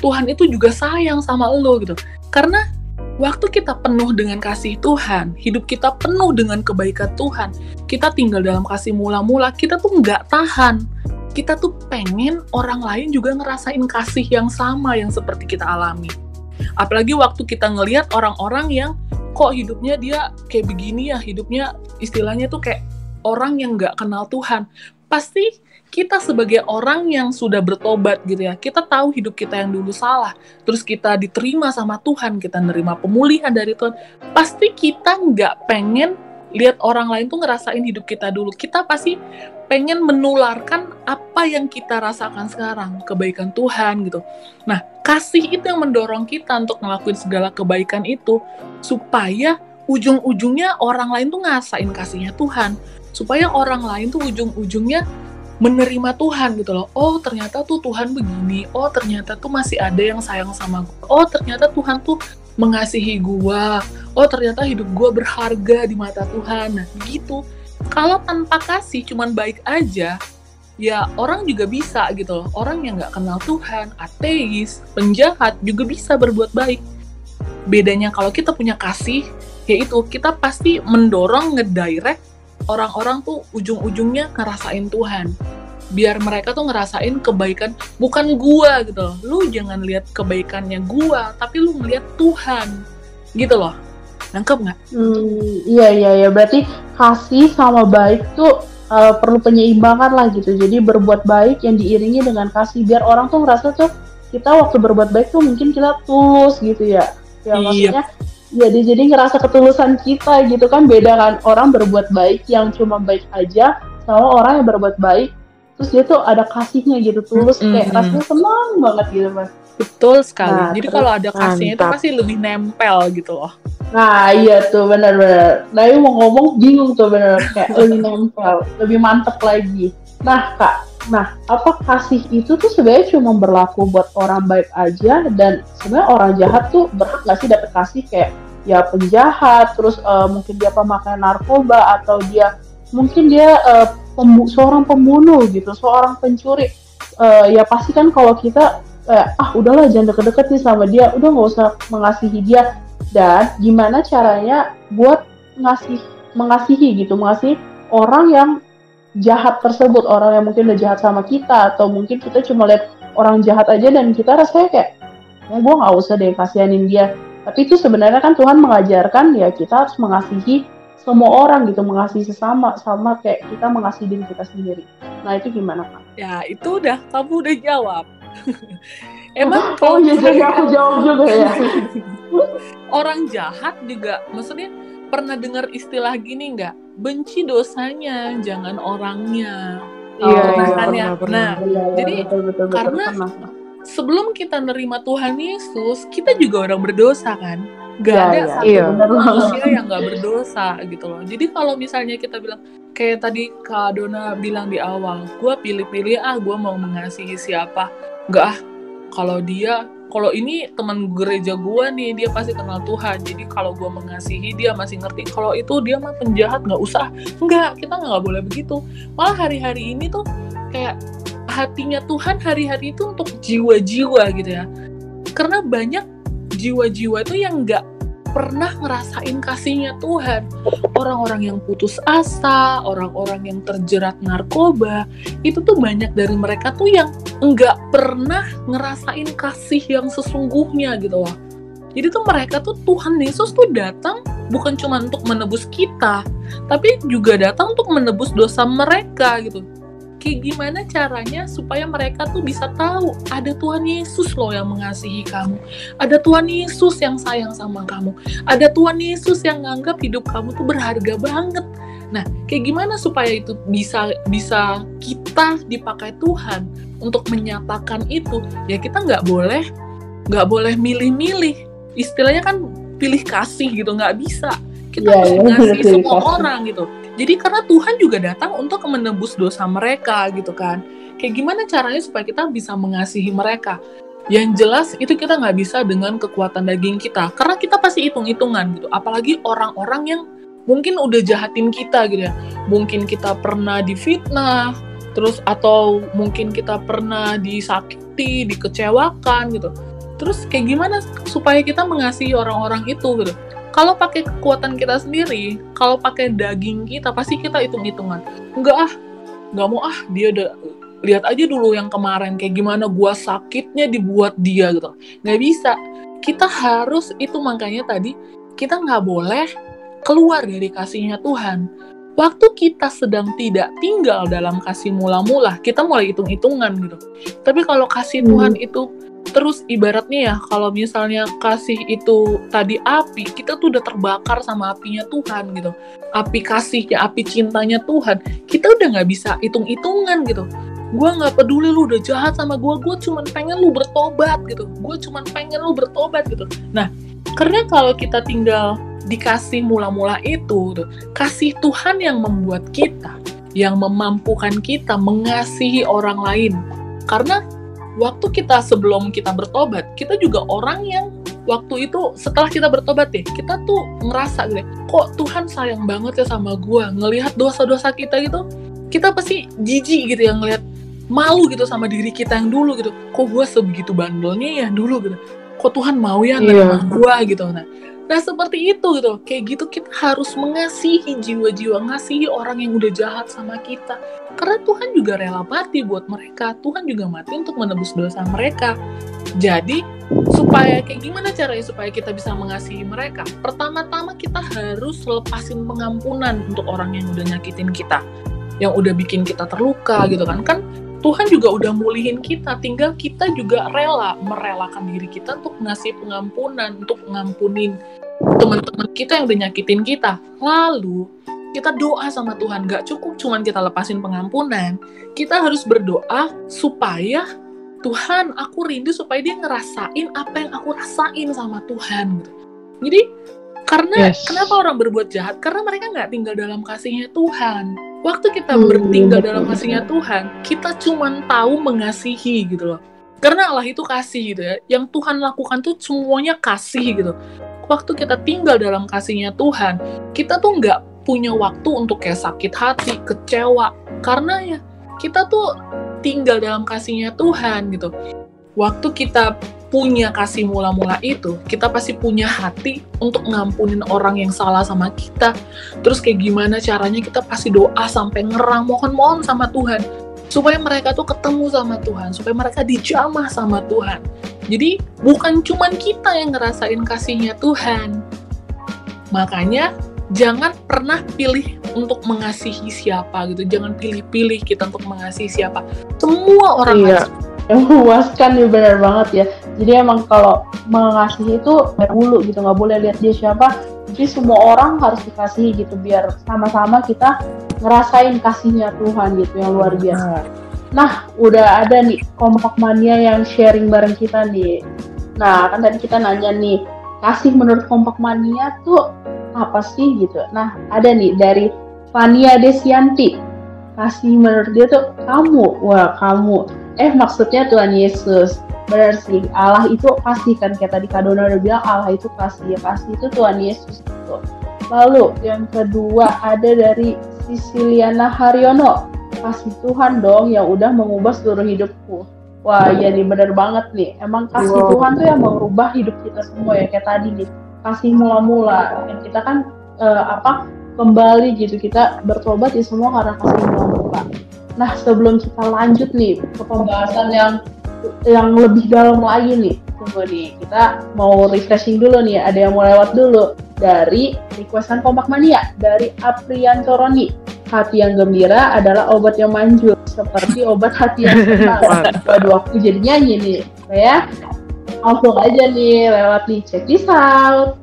Tuhan itu juga sayang sama lo gitu. Karena waktu kita penuh dengan kasih Tuhan, hidup kita penuh dengan kebaikan Tuhan, kita tinggal dalam kasih mula-mula, kita tuh nggak tahan. Kita tuh pengen orang lain juga ngerasain kasih yang sama yang seperti kita alami. Apalagi waktu kita ngelihat orang-orang yang kok hidupnya dia kayak begini ya, hidupnya istilahnya tuh kayak orang yang nggak kenal Tuhan. Pasti kita sebagai orang yang sudah bertobat gitu ya, kita tahu hidup kita yang dulu salah, terus kita diterima sama Tuhan, kita nerima pemulihan dari Tuhan, pasti kita nggak pengen lihat orang lain tuh ngerasain hidup kita dulu. Kita pasti pengen menularkan apa yang kita rasakan sekarang, kebaikan Tuhan gitu. Nah, kasih itu yang mendorong kita untuk ngelakuin segala kebaikan itu, supaya ujung-ujungnya orang lain tuh ngerasain kasihnya Tuhan. Supaya orang lain tuh ujung-ujungnya menerima Tuhan gitu loh. Oh ternyata tuh Tuhan begini. Oh ternyata tuh masih ada yang sayang sama gue. Oh ternyata Tuhan tuh mengasihi gua. Oh ternyata hidup gua berharga di mata Tuhan. Nah gitu. Kalau tanpa kasih cuman baik aja, ya orang juga bisa gitu loh. Orang yang nggak kenal Tuhan, ateis, penjahat juga bisa berbuat baik. Bedanya kalau kita punya kasih, yaitu kita pasti mendorong ngedirect orang-orang tuh ujung-ujungnya ngerasain Tuhan. Biar mereka tuh ngerasain kebaikan bukan gua gitu loh. Lu jangan lihat kebaikannya gua, tapi lu ngeliat Tuhan. Gitu loh. Nangkep nggak? Hmm, iya iya iya berarti kasih sama baik tuh uh, perlu penyeimbangan lah gitu. Jadi berbuat baik yang diiringi dengan kasih biar orang tuh ngerasa tuh kita waktu berbuat baik tuh mungkin kita tulus gitu ya. Ya Iya. Jadi jadi ngerasa ketulusan kita gitu kan beda kan orang berbuat baik yang cuma baik aja sama orang yang berbuat baik terus dia tuh ada kasihnya gitu tulus Mm, kayak mm, rasanya senang banget gitu mas. Betul sekali. Nah, Jadi kalau ada kasihnya itu pasti lebih nempel gitu loh. Nah iya tuh benar-benar. Nah mau ngomong bingung tuh benar kayak (laughs) lebih nempel, lebih mantep lagi. Nah kak, nah apa kasih itu tuh sebenarnya cuma berlaku buat orang baik aja dan sebenarnya orang jahat tuh berhak nggak sih dapet kasih kayak ya penjahat, terus eh, mungkin dia pemakai narkoba atau dia mungkin dia eh, pembu- seorang pembunuh gitu, seorang pencuri. Eh, ya pasti kan kalau kita kayak ah udahlah jangan deket-deket nih sama dia, udah nggak usah mengasihi dia. Dan gimana caranya buat ngasih mengasihi gitu, mengasihi orang yang jahat tersebut, orang yang mungkin udah jahat sama kita atau mungkin kita cuma lihat orang jahat aja dan kita rasanya kayak ya gue nggak usah deh kasihanin dia. Tapi itu sebenarnya kan Tuhan mengajarkan ya kita harus mengasihi semua orang gitu, mengasihi sesama sama kayak kita mengasihi diri kita sendiri. Nah itu gimana kak? Ya itu udah kamu udah jawab. (laughs) Emang oh kalau iya jadi misalnya aku jawab juga ya. (laughs) orang jahat juga, maksudnya pernah dengar istilah gini nggak? Benci dosanya, jangan orangnya. Iya, Oh, iya, kan pernah, ya. pernah. Nah, Iya, iya, Jadi, betul, betul, betul, karena- pernah. sebelum kita nerima Tuhan Yesus, kita juga orang berdosa kan? Gak Ya, ada ya, satu iya. manusia yang gak berdosa gitu loh. Jadi kalau misalnya kita bilang, kayak tadi Kak Dona bilang di awal, gue pilih-pilih ah gue mau mengasihi siapa. Gak ah, kalau dia, kalau ini teman gereja gue nih, dia pasti kenal Tuhan. Jadi kalau gue mengasihi dia masih ngerti. Kalau itu dia mah penjahat, gak usah. Enggak, kita nggak boleh begitu. Malah hari-hari ini tuh kayak hatinya Tuhan hari-hari itu untuk jiwa-jiwa gitu ya. Karena banyak jiwa-jiwa itu yang nggak pernah ngerasain kasihnya Tuhan. Orang-orang yang putus asa, orang-orang yang terjerat narkoba, itu tuh banyak dari mereka tuh yang nggak pernah ngerasain kasih yang sesungguhnya gitu loh. Jadi tuh mereka tuh Tuhan Yesus tuh datang bukan cuma untuk menebus kita, tapi juga datang untuk menebus dosa mereka gitu kayak gimana caranya supaya mereka tuh bisa tahu ada Tuhan Yesus loh yang mengasihi kamu. Ada Tuhan Yesus yang sayang sama kamu. Ada Tuhan Yesus yang nganggap hidup kamu tuh berharga banget. Nah, kayak gimana supaya itu bisa bisa kita dipakai Tuhan untuk menyatakan itu? Ya kita nggak boleh nggak boleh milih-milih. Istilahnya kan pilih kasih gitu nggak bisa. Kita Iya, harus iya, mengasihi pilih semua kasih. orang gitu. Jadi karena Tuhan juga datang untuk menebus dosa mereka gitu kan. Kayak gimana caranya supaya kita bisa mengasihi mereka? Yang jelas itu kita nggak bisa dengan kekuatan daging kita. Karena kita pasti hitung-hitungan gitu. Apalagi orang-orang yang mungkin udah jahatin kita gitu ya. Mungkin kita pernah difitnah, terus atau mungkin kita pernah disakiti, dikecewakan gitu. Terus kayak gimana supaya kita mengasihi orang-orang itu gitu kalau pakai kekuatan kita sendiri, kalau pakai daging kita, pasti kita hitung-hitungan. Enggak ah, nggak mau ah, dia udah lihat aja dulu yang kemarin kayak gimana gua sakitnya dibuat dia gitu. Nggak bisa. Kita harus itu makanya tadi kita nggak boleh keluar dari kasihnya Tuhan. Waktu kita sedang tidak tinggal dalam kasih mula-mula, kita mulai hitung-hitungan gitu. Tapi kalau kasih Tuhan itu terus ibaratnya ya kalau misalnya kasih itu tadi api kita tuh udah terbakar sama apinya Tuhan gitu. Api kasihnya api cintanya Tuhan. Kita udah nggak bisa hitung-hitungan gitu. Gue nggak peduli lu udah jahat sama gue gue cuman pengen lu bertobat gitu. Gue cuman pengen lu bertobat gitu. Nah karena kalau kita tinggal dikasih mula-mula itu tuh, kasih Tuhan yang membuat kita yang memampukan kita mengasihi orang lain. Karena waktu kita sebelum kita bertobat, kita juga orang yang waktu itu setelah kita bertobat deh, kita tuh ngerasa gitu, kok Tuhan sayang banget ya sama gua, ngelihat dosa-dosa kita gitu, kita pasti jijik gitu ya ngelihat malu gitu sama diri kita yang dulu gitu, kok gua sebegitu bandelnya ya dulu gitu, kok Tuhan mau ya nerima gua gitu, nah Nah seperti itu gitu, kayak gitu kita harus mengasihi jiwa-jiwa, ngasihi orang yang udah jahat sama kita. Karena Tuhan juga rela mati buat mereka, Tuhan juga mati untuk menebus dosa mereka. Jadi supaya kayak gimana caranya supaya kita bisa mengasihi mereka? Pertama-tama kita harus lepasin pengampunan untuk orang yang udah nyakitin kita, yang udah bikin kita terluka gitu kan? Kan Tuhan juga udah mulihin kita, tinggal kita juga rela merelakan diri kita untuk ngasih pengampunan, untuk ngampunin teman-teman kita yang udah nyakitin kita. Lalu kita doa sama Tuhan, gak cukup cuman kita lepasin pengampunan, kita harus berdoa supaya Tuhan, aku rindu supaya dia ngerasain apa yang aku rasain sama Tuhan. Gitu. Jadi karena Yes. kenapa orang berbuat jahat? Karena mereka nggak tinggal dalam kasihnya Tuhan. Waktu kita Hmm, bertinggal dalam kasihnya Tuhan, kita cuman tahu mengasihi gitu loh. Karena Allah itu kasih gitu ya. Yang Tuhan lakukan tuh semuanya kasih gitu. Waktu kita tinggal dalam kasihnya Tuhan, kita tuh nggak punya waktu untuk kayak sakit hati, kecewa. Karena ya kita tuh tinggal dalam kasihnya Tuhan gitu. Waktu kita punya kasih mula-mula itu, kita pasti punya hati untuk ngampunin orang yang salah sama kita. Terus kayak gimana caranya kita pasti doa sampai ngerang mohon-mohon sama Tuhan supaya mereka tuh ketemu sama Tuhan, supaya mereka dijamah sama Tuhan. Jadi bukan cuman kita yang ngerasain kasihnya Tuhan. Makanya jangan pernah pilih untuk mengasihi siapa gitu. Jangan pilih-pilih kita untuk mengasihi siapa. Semua orang Iya. harus memuaskan nih benar banget ya. Jadi emang kalau mengasihi itu dari dulu gitu nggak boleh lihat dia siapa. Jadi semua orang harus dikasihi gitu biar sama-sama kita ngerasain kasihnya Tuhan gitu yang luar biasa. Nah udah ada nih kompak mania yang sharing bareng kita nih. Nah kan tadi kita nanya nih kasih menurut kompak mania tuh apa sih gitu? Nah ada nih dari Fania Desianti. Kasih menurut dia tuh kamu. Wah kamu eh maksudnya Tuhan Yesus. Benar sih. Allah itu kasih kan kayak tadi Kak Dona udah bilang Allah itu kasih ya kasih itu Tuhan Yesus gitu. Lalu yang kedua ada dari Sisiliana Haryono. Kasih Tuhan dong yang udah mengubah seluruh hidupku. Wah ya nih bener banget nih. Emang kasih Wow. Tuhan tuh yang merubah hidup kita semua ya kayak tadi nih. Kasih mula-mula. Dan kita kan eh, apa kembali gitu. Kita bertobat ya semua karena kasih mula-mula Nah, sebelum kita lanjut nih ke pembahasan yang yang lebih dalam lagi nih, tunggu nih, kita mau refreshing dulu nih, ada yang mau lewat dulu dari requestan kompak mania dari Aprian Toroni. Hati yang gembira adalah obat yang manjur, seperti obat hati yang senang. (laughs) Waduh, aku jadi nyanyi nih, ya. Langsung aja nih, lewat nih, check this out.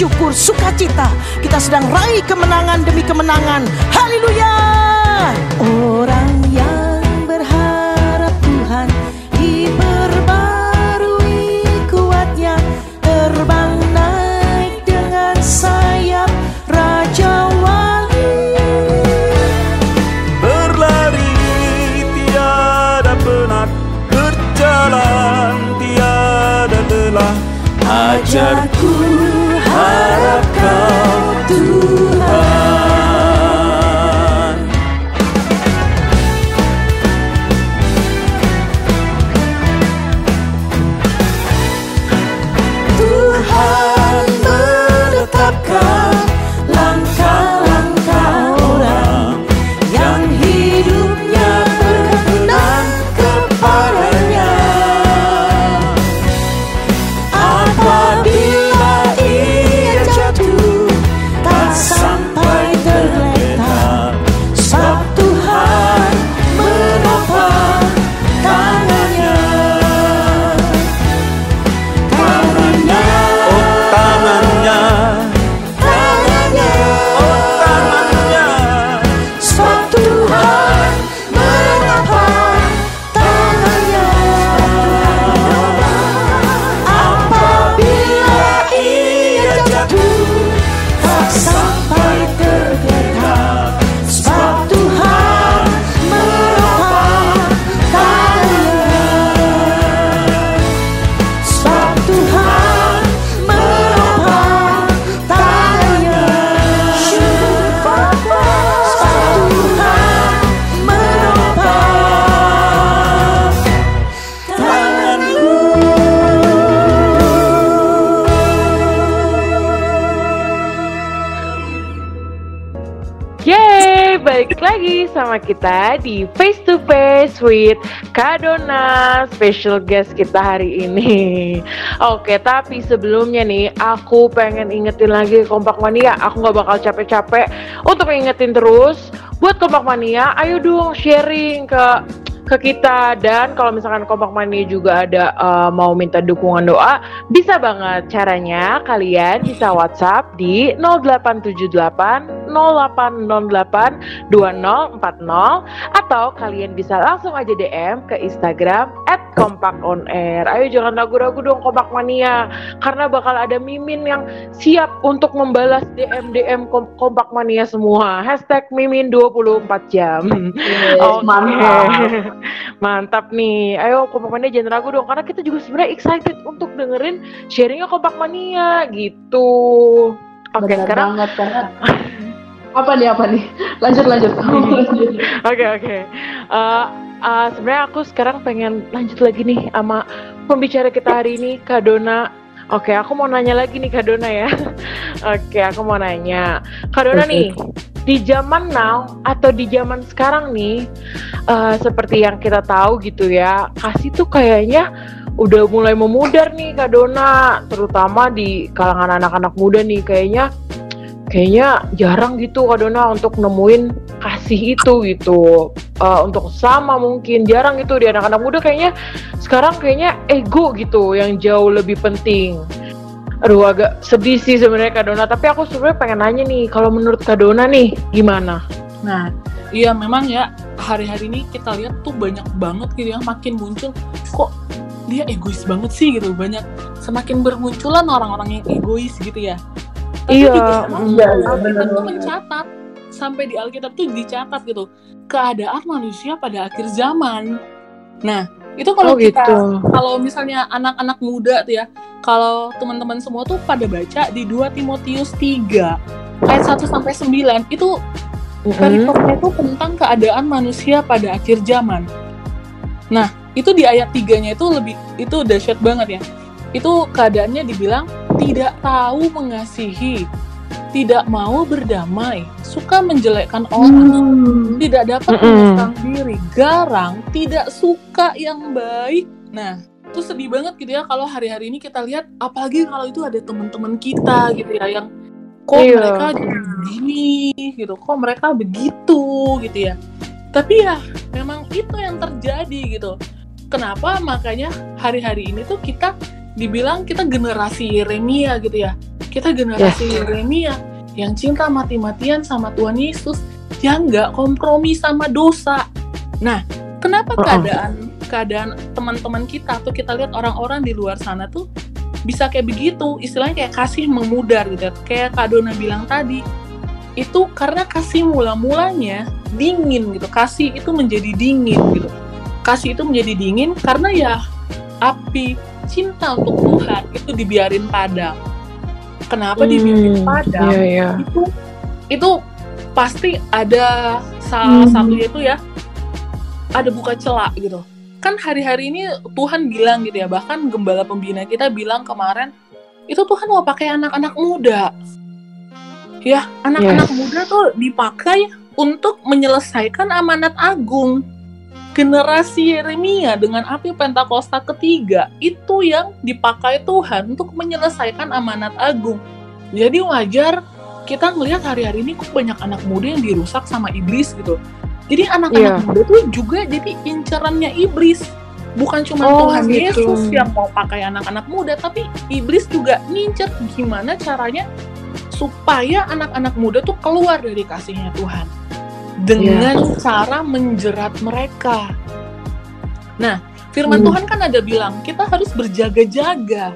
Syukur, sukacita, kita sedang raih kemenangan demi kemenangan. Haleluya! Kita di Face to Face with Kadona, special guest kita hari ini. (laughs) Oke, tapi sebelumnya nih, aku pengen ingetin lagi Kompak Mania. Aku nggak bakal capek-capek untuk ingetin terus. Buat Kompak Mania, ayo dong sharing ke ke kita dan kalau misalkan Kompak Mania juga ada uh, mau minta dukungan doa bisa banget caranya kalian bisa WhatsApp di 0878 0808 2040 atau kalian bisa langsung aja DM ke Instagram at Kompak On Air. Ayo jangan ragu-ragu dong Kompak Mania karena bakal ada mimin yang siap untuk membalas DM DM Kom Kompak Mania semua. Hashtag mimin 24 jam. Yes, (laughs) mantap. Mantap nih. Ayo Kompak Mania jangan ragu dong karena kita juga sebenarnya excited untuk dengerin sharingnya Kompak Mania gitu. Oke, Benar sekarang banget karena apa nih apa nih? Lanjut lanjut. lanjut. (laughs) Oke oke. Eh, eh, sebenarnya aku sekarang pengen lanjut lagi nih sama pembicara kita hari ini Kak Dona. Oke, aku mau nanya lagi nih Kak Dona ya. (laughs) Oke, aku mau nanya. Kak Dona nih, di zaman now atau di zaman sekarang nih, eh, seperti yang kita tahu gitu ya, kasih tuh kayaknya udah mulai memudar nih Kak Dona, terutama di kalangan anak-anak muda nih kayaknya kayaknya jarang gitu Kak Dona untuk nemuin kasih itu gitu. Eh, untuk sama mungkin jarang gitu di anak-anak muda kayaknya. Sekarang kayaknya ego gitu yang jauh lebih penting. Aduh agak sedih sih sebenarnya Kak Dona tapi aku sebenarnya pengen nanya nih kalau menurut Kak Dona nih gimana? Nah, iya memang ya hari-hari ini kita lihat tuh banyak banget gitu yang makin muncul. Kok dia egois banget sih gitu banyak semakin bermunculan orang-orang yang egois gitu ya. Tapi Iya, memang iya, iya, Alkitab benar tuh mencatat sampai di Alkitab tuh dicatat gitu keadaan manusia pada akhir zaman. Nah, itu kalau Oh, kita gitu. kalau misalnya anak-anak muda tuh ya, kalau teman-teman semua tuh pada baca di 2 Timotius 3 ayat 1 sampai 9 itu perikopnya itu tentang keadaan manusia pada akhir zaman. Nah, itu di ayat 3-nya itu lebih itu dahsyat banget ya. Itu keadaannya dibilang tidak tahu mengasihi, tidak mau berdamai, suka menjelekkan orang, Hmm. tidak dapat menyesal diri, garang, tidak suka yang baik. Nah, itu sedih banget gitu ya kalau hari-hari ini kita lihat, apalagi kalau itu ada teman-teman kita gitu ya yang kok Iya. mereka begini gitu, kok mereka begitu gitu ya. Tapi ya memang itu yang terjadi gitu. Kenapa makanya hari-hari ini tuh kita dibilang kita generasi Yeremia gitu ya. Kita generasi Yeremia yang cinta mati-matian sama Tuhan Yesus yang nggak kompromi sama dosa. Nah, kenapa Uh-uh. keadaan keadaan teman-teman kita atau kita lihat orang-orang di luar sana tuh bisa kayak begitu, istilahnya kayak kasih memudar gitu. ya. Kayak Kak Dona bilang tadi, itu karena kasih mula-mulanya dingin gitu. Kasih itu menjadi dingin gitu. Kasih itu menjadi dingin karena ya api cinta untuk Tuhan itu dibiarin padam. Kenapa dibiarin Hmm, padam? Iya, iya. itu itu pasti ada salah Hmm. satunya itu ya ada buka celah gitu kan hari-hari ini Tuhan bilang gitu ya bahkan gembala pembina kita bilang kemarin itu Tuhan mau pakai anak-anak muda ya anak-anak muda tuh dipakai untuk menyelesaikan amanat agung generasi Yeremia dengan api Pentakosta ketiga itu yang dipakai Tuhan untuk menyelesaikan amanat agung jadi wajar kita ngelihat hari-hari ini kok banyak anak muda yang dirusak sama iblis gitu. Jadi anak-anak Iya. muda tuh juga jadi incerannya iblis. Bukan cuma Oh, Tuhan gitu. Yesus yang mau pakai anak-anak muda, tapi iblis juga ngincer gimana caranya supaya anak-anak muda tuh keluar dari kasihnya Tuhan. Dengan cara menjerat mereka. Nah, firman Hmm. Tuhan kan ada bilang, kita harus berjaga-jaga.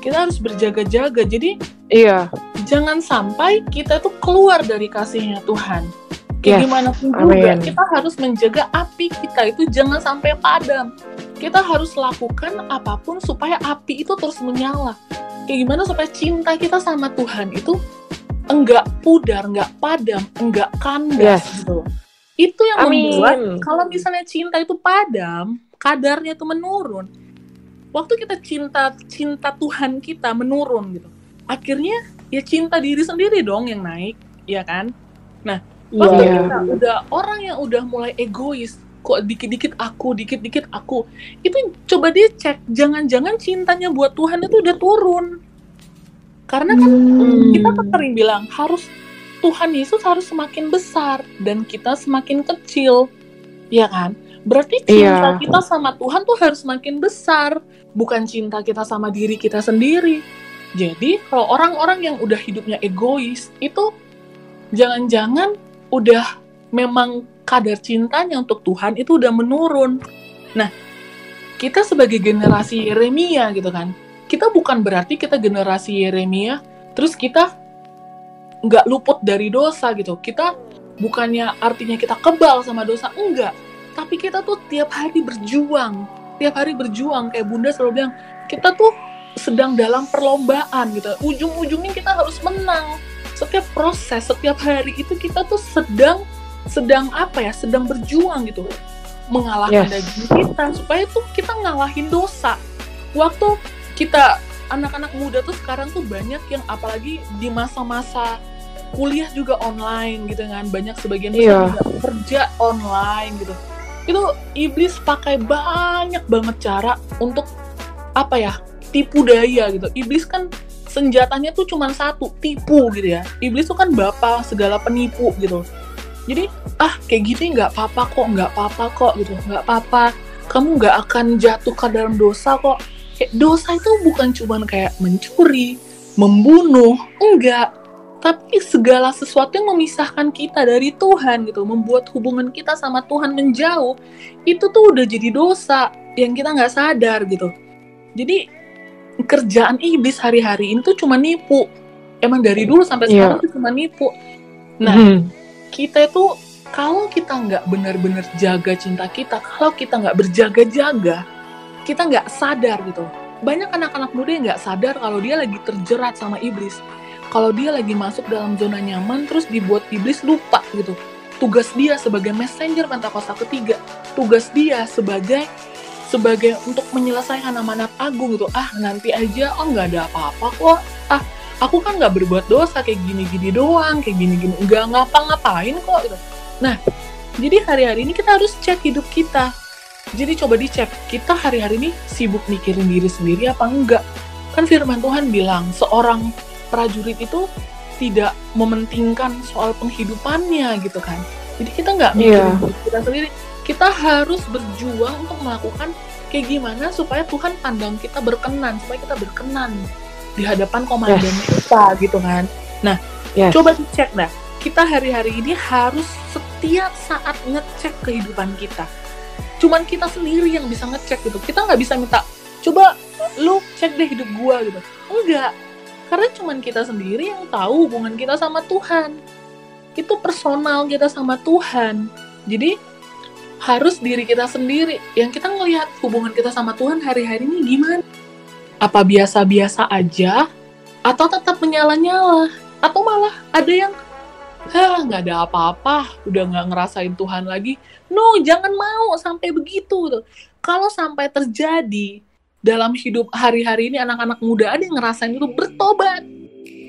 Kita harus berjaga-jaga. Jadi Iya. jangan sampai kita tuh keluar dari kasihnya Tuhan. Kayak Yes, gimana pun juga, amin. kita harus menjaga api kita itu jangan sampai padam. Kita harus lakukan apa pun supaya api itu terus menyala. Kayak gimana supaya cinta kita sama Tuhan itu enggak pudar, enggak padam, enggak kandas Yes. gitu. Itu yang Amin. membuat kalau misalnya cinta itu padam, kadarnya itu menurun. Waktu kita cinta cinta Tuhan kita menurun gitu. Akhirnya ya cinta diri sendiri dong yang naik, ya kan? Nah, Waktu Iya. kita udah orang yang udah mulai egois, kok dikit-dikit aku, dikit-dikit aku, itu coba dia cek, jangan-jangan cintanya buat Tuhan itu udah turun. Karena kan Hmm. kita kan sering bilang harus Tuhan Yesus harus semakin besar dan kita semakin kecil, ya kan? Berarti cinta Iya. kita sama Tuhan tuh harus semakin besar, bukan cinta kita sama diri kita sendiri. Jadi kalau orang-orang yang udah hidupnya egois itu jangan-jangan udah memang kadar cintanya untuk Tuhan itu udah menurun. Nah, kita sebagai generasi Yeremia gitu kan, kita bukan berarti kita generasi Yeremia terus kita nggak luput dari dosa gitu. Kita bukannya artinya kita kebal sama dosa, enggak. Tapi kita tuh tiap hari berjuang, tiap hari berjuang kayak Bunda selalu bilang, kita tuh sedang dalam perlombaan gitu. Ujung-ujungnya kita harus menang. Setiap proses, setiap hari itu kita tuh sedang sedang apa ya? Sedang berjuang gitu. Mengalahkan Yes. daging kita supaya tuh kita ngalahin dosa. Waktu kita anak-anak muda tuh sekarang tuh banyak yang apalagi di masa-masa kuliah juga online gitu kan. Banyak sebagian besar juga kerja online gitu. Itu iblis pakai banyak banget cara untuk apa ya tipu daya gitu. Iblis kan senjatanya tuh cuma satu tipu gitu ya. Iblis tuh kan bapak segala penipu gitu. Jadi ah kayak gini nggak apa-apa kok nggak apa-apa kok gitu. Nggak apa-apa. Kamu nggak akan jatuh ke dalam dosa kok kayak dosa itu bukan cuman kayak mencuri membunuh enggak tapi segala sesuatu yang memisahkan kita dari Tuhan gitu, membuat hubungan kita sama Tuhan menjauh, itu tuh udah jadi dosa yang kita nggak sadar gitu. Jadi kerjaan iblis hari-hari ini tuh cuma nipu. Emang dari dulu sampai Iya. sekarang tuh cuma nipu. Nah, Hmm. kita itu kalau kita nggak benar-benar jaga cinta kita, kalau kita nggak berjaga-jaga, kita nggak sadar gitu. Banyak anak-anak muda yang nggak sadar kalau dia lagi terjerat sama iblis. Kalau dia lagi masuk dalam zona nyaman, terus dibuat iblis lupa gitu. Tugas dia sebagai messenger Pentakosta ketiga, tugas dia sebagai sebagai untuk menyelesaikan amanat agung gitu. Ah nanti aja, oh nggak ada apa-apa kok. Ah aku kan nggak berbuat dosa kayak gini-gini doang, kayak gini-gini nggak ngapa-ngapain kok gitu. Nah, jadi hari-hari ini kita harus cek hidup kita. Jadi coba dicek, kita hari-hari ini sibuk mikirin diri sendiri apa enggak? Kan firman Tuhan bilang, seorang prajurit itu tidak mementingkan soal penghidupannya gitu kan. Jadi kita nggak mikirin Iya. diri kita sendiri. Kita harus berjuang untuk melakukan kayak gimana supaya Tuhan pandang kita berkenan, supaya kita berkenan di hadapan komandan kita gitu kan. Nah, Yes. coba dicek dah. Kita hari-hari ini harus setiap saat ngecek kehidupan kita. Cuman kita sendiri yang bisa ngecek gitu. Kita nggak bisa minta, coba lu cek deh hidup gua gitu. Enggak. Karena cuman kita sendiri yang tahu hubungan kita sama Tuhan. Itu personal kita sama Tuhan. Jadi harus diri kita sendiri yang kita ngelihat hubungan kita sama Tuhan hari-hari ini gimana. Apa biasa-biasa aja atau tetap menyala-nyala atau malah ada yang Hah, nggak ada apa-apa, udah nggak ngerasain Tuhan lagi. No, jangan mau sampai begitu. tuh. Kalau sampai terjadi dalam hidup hari-hari ini anak-anak muda ada yang ngerasain itu bertobat.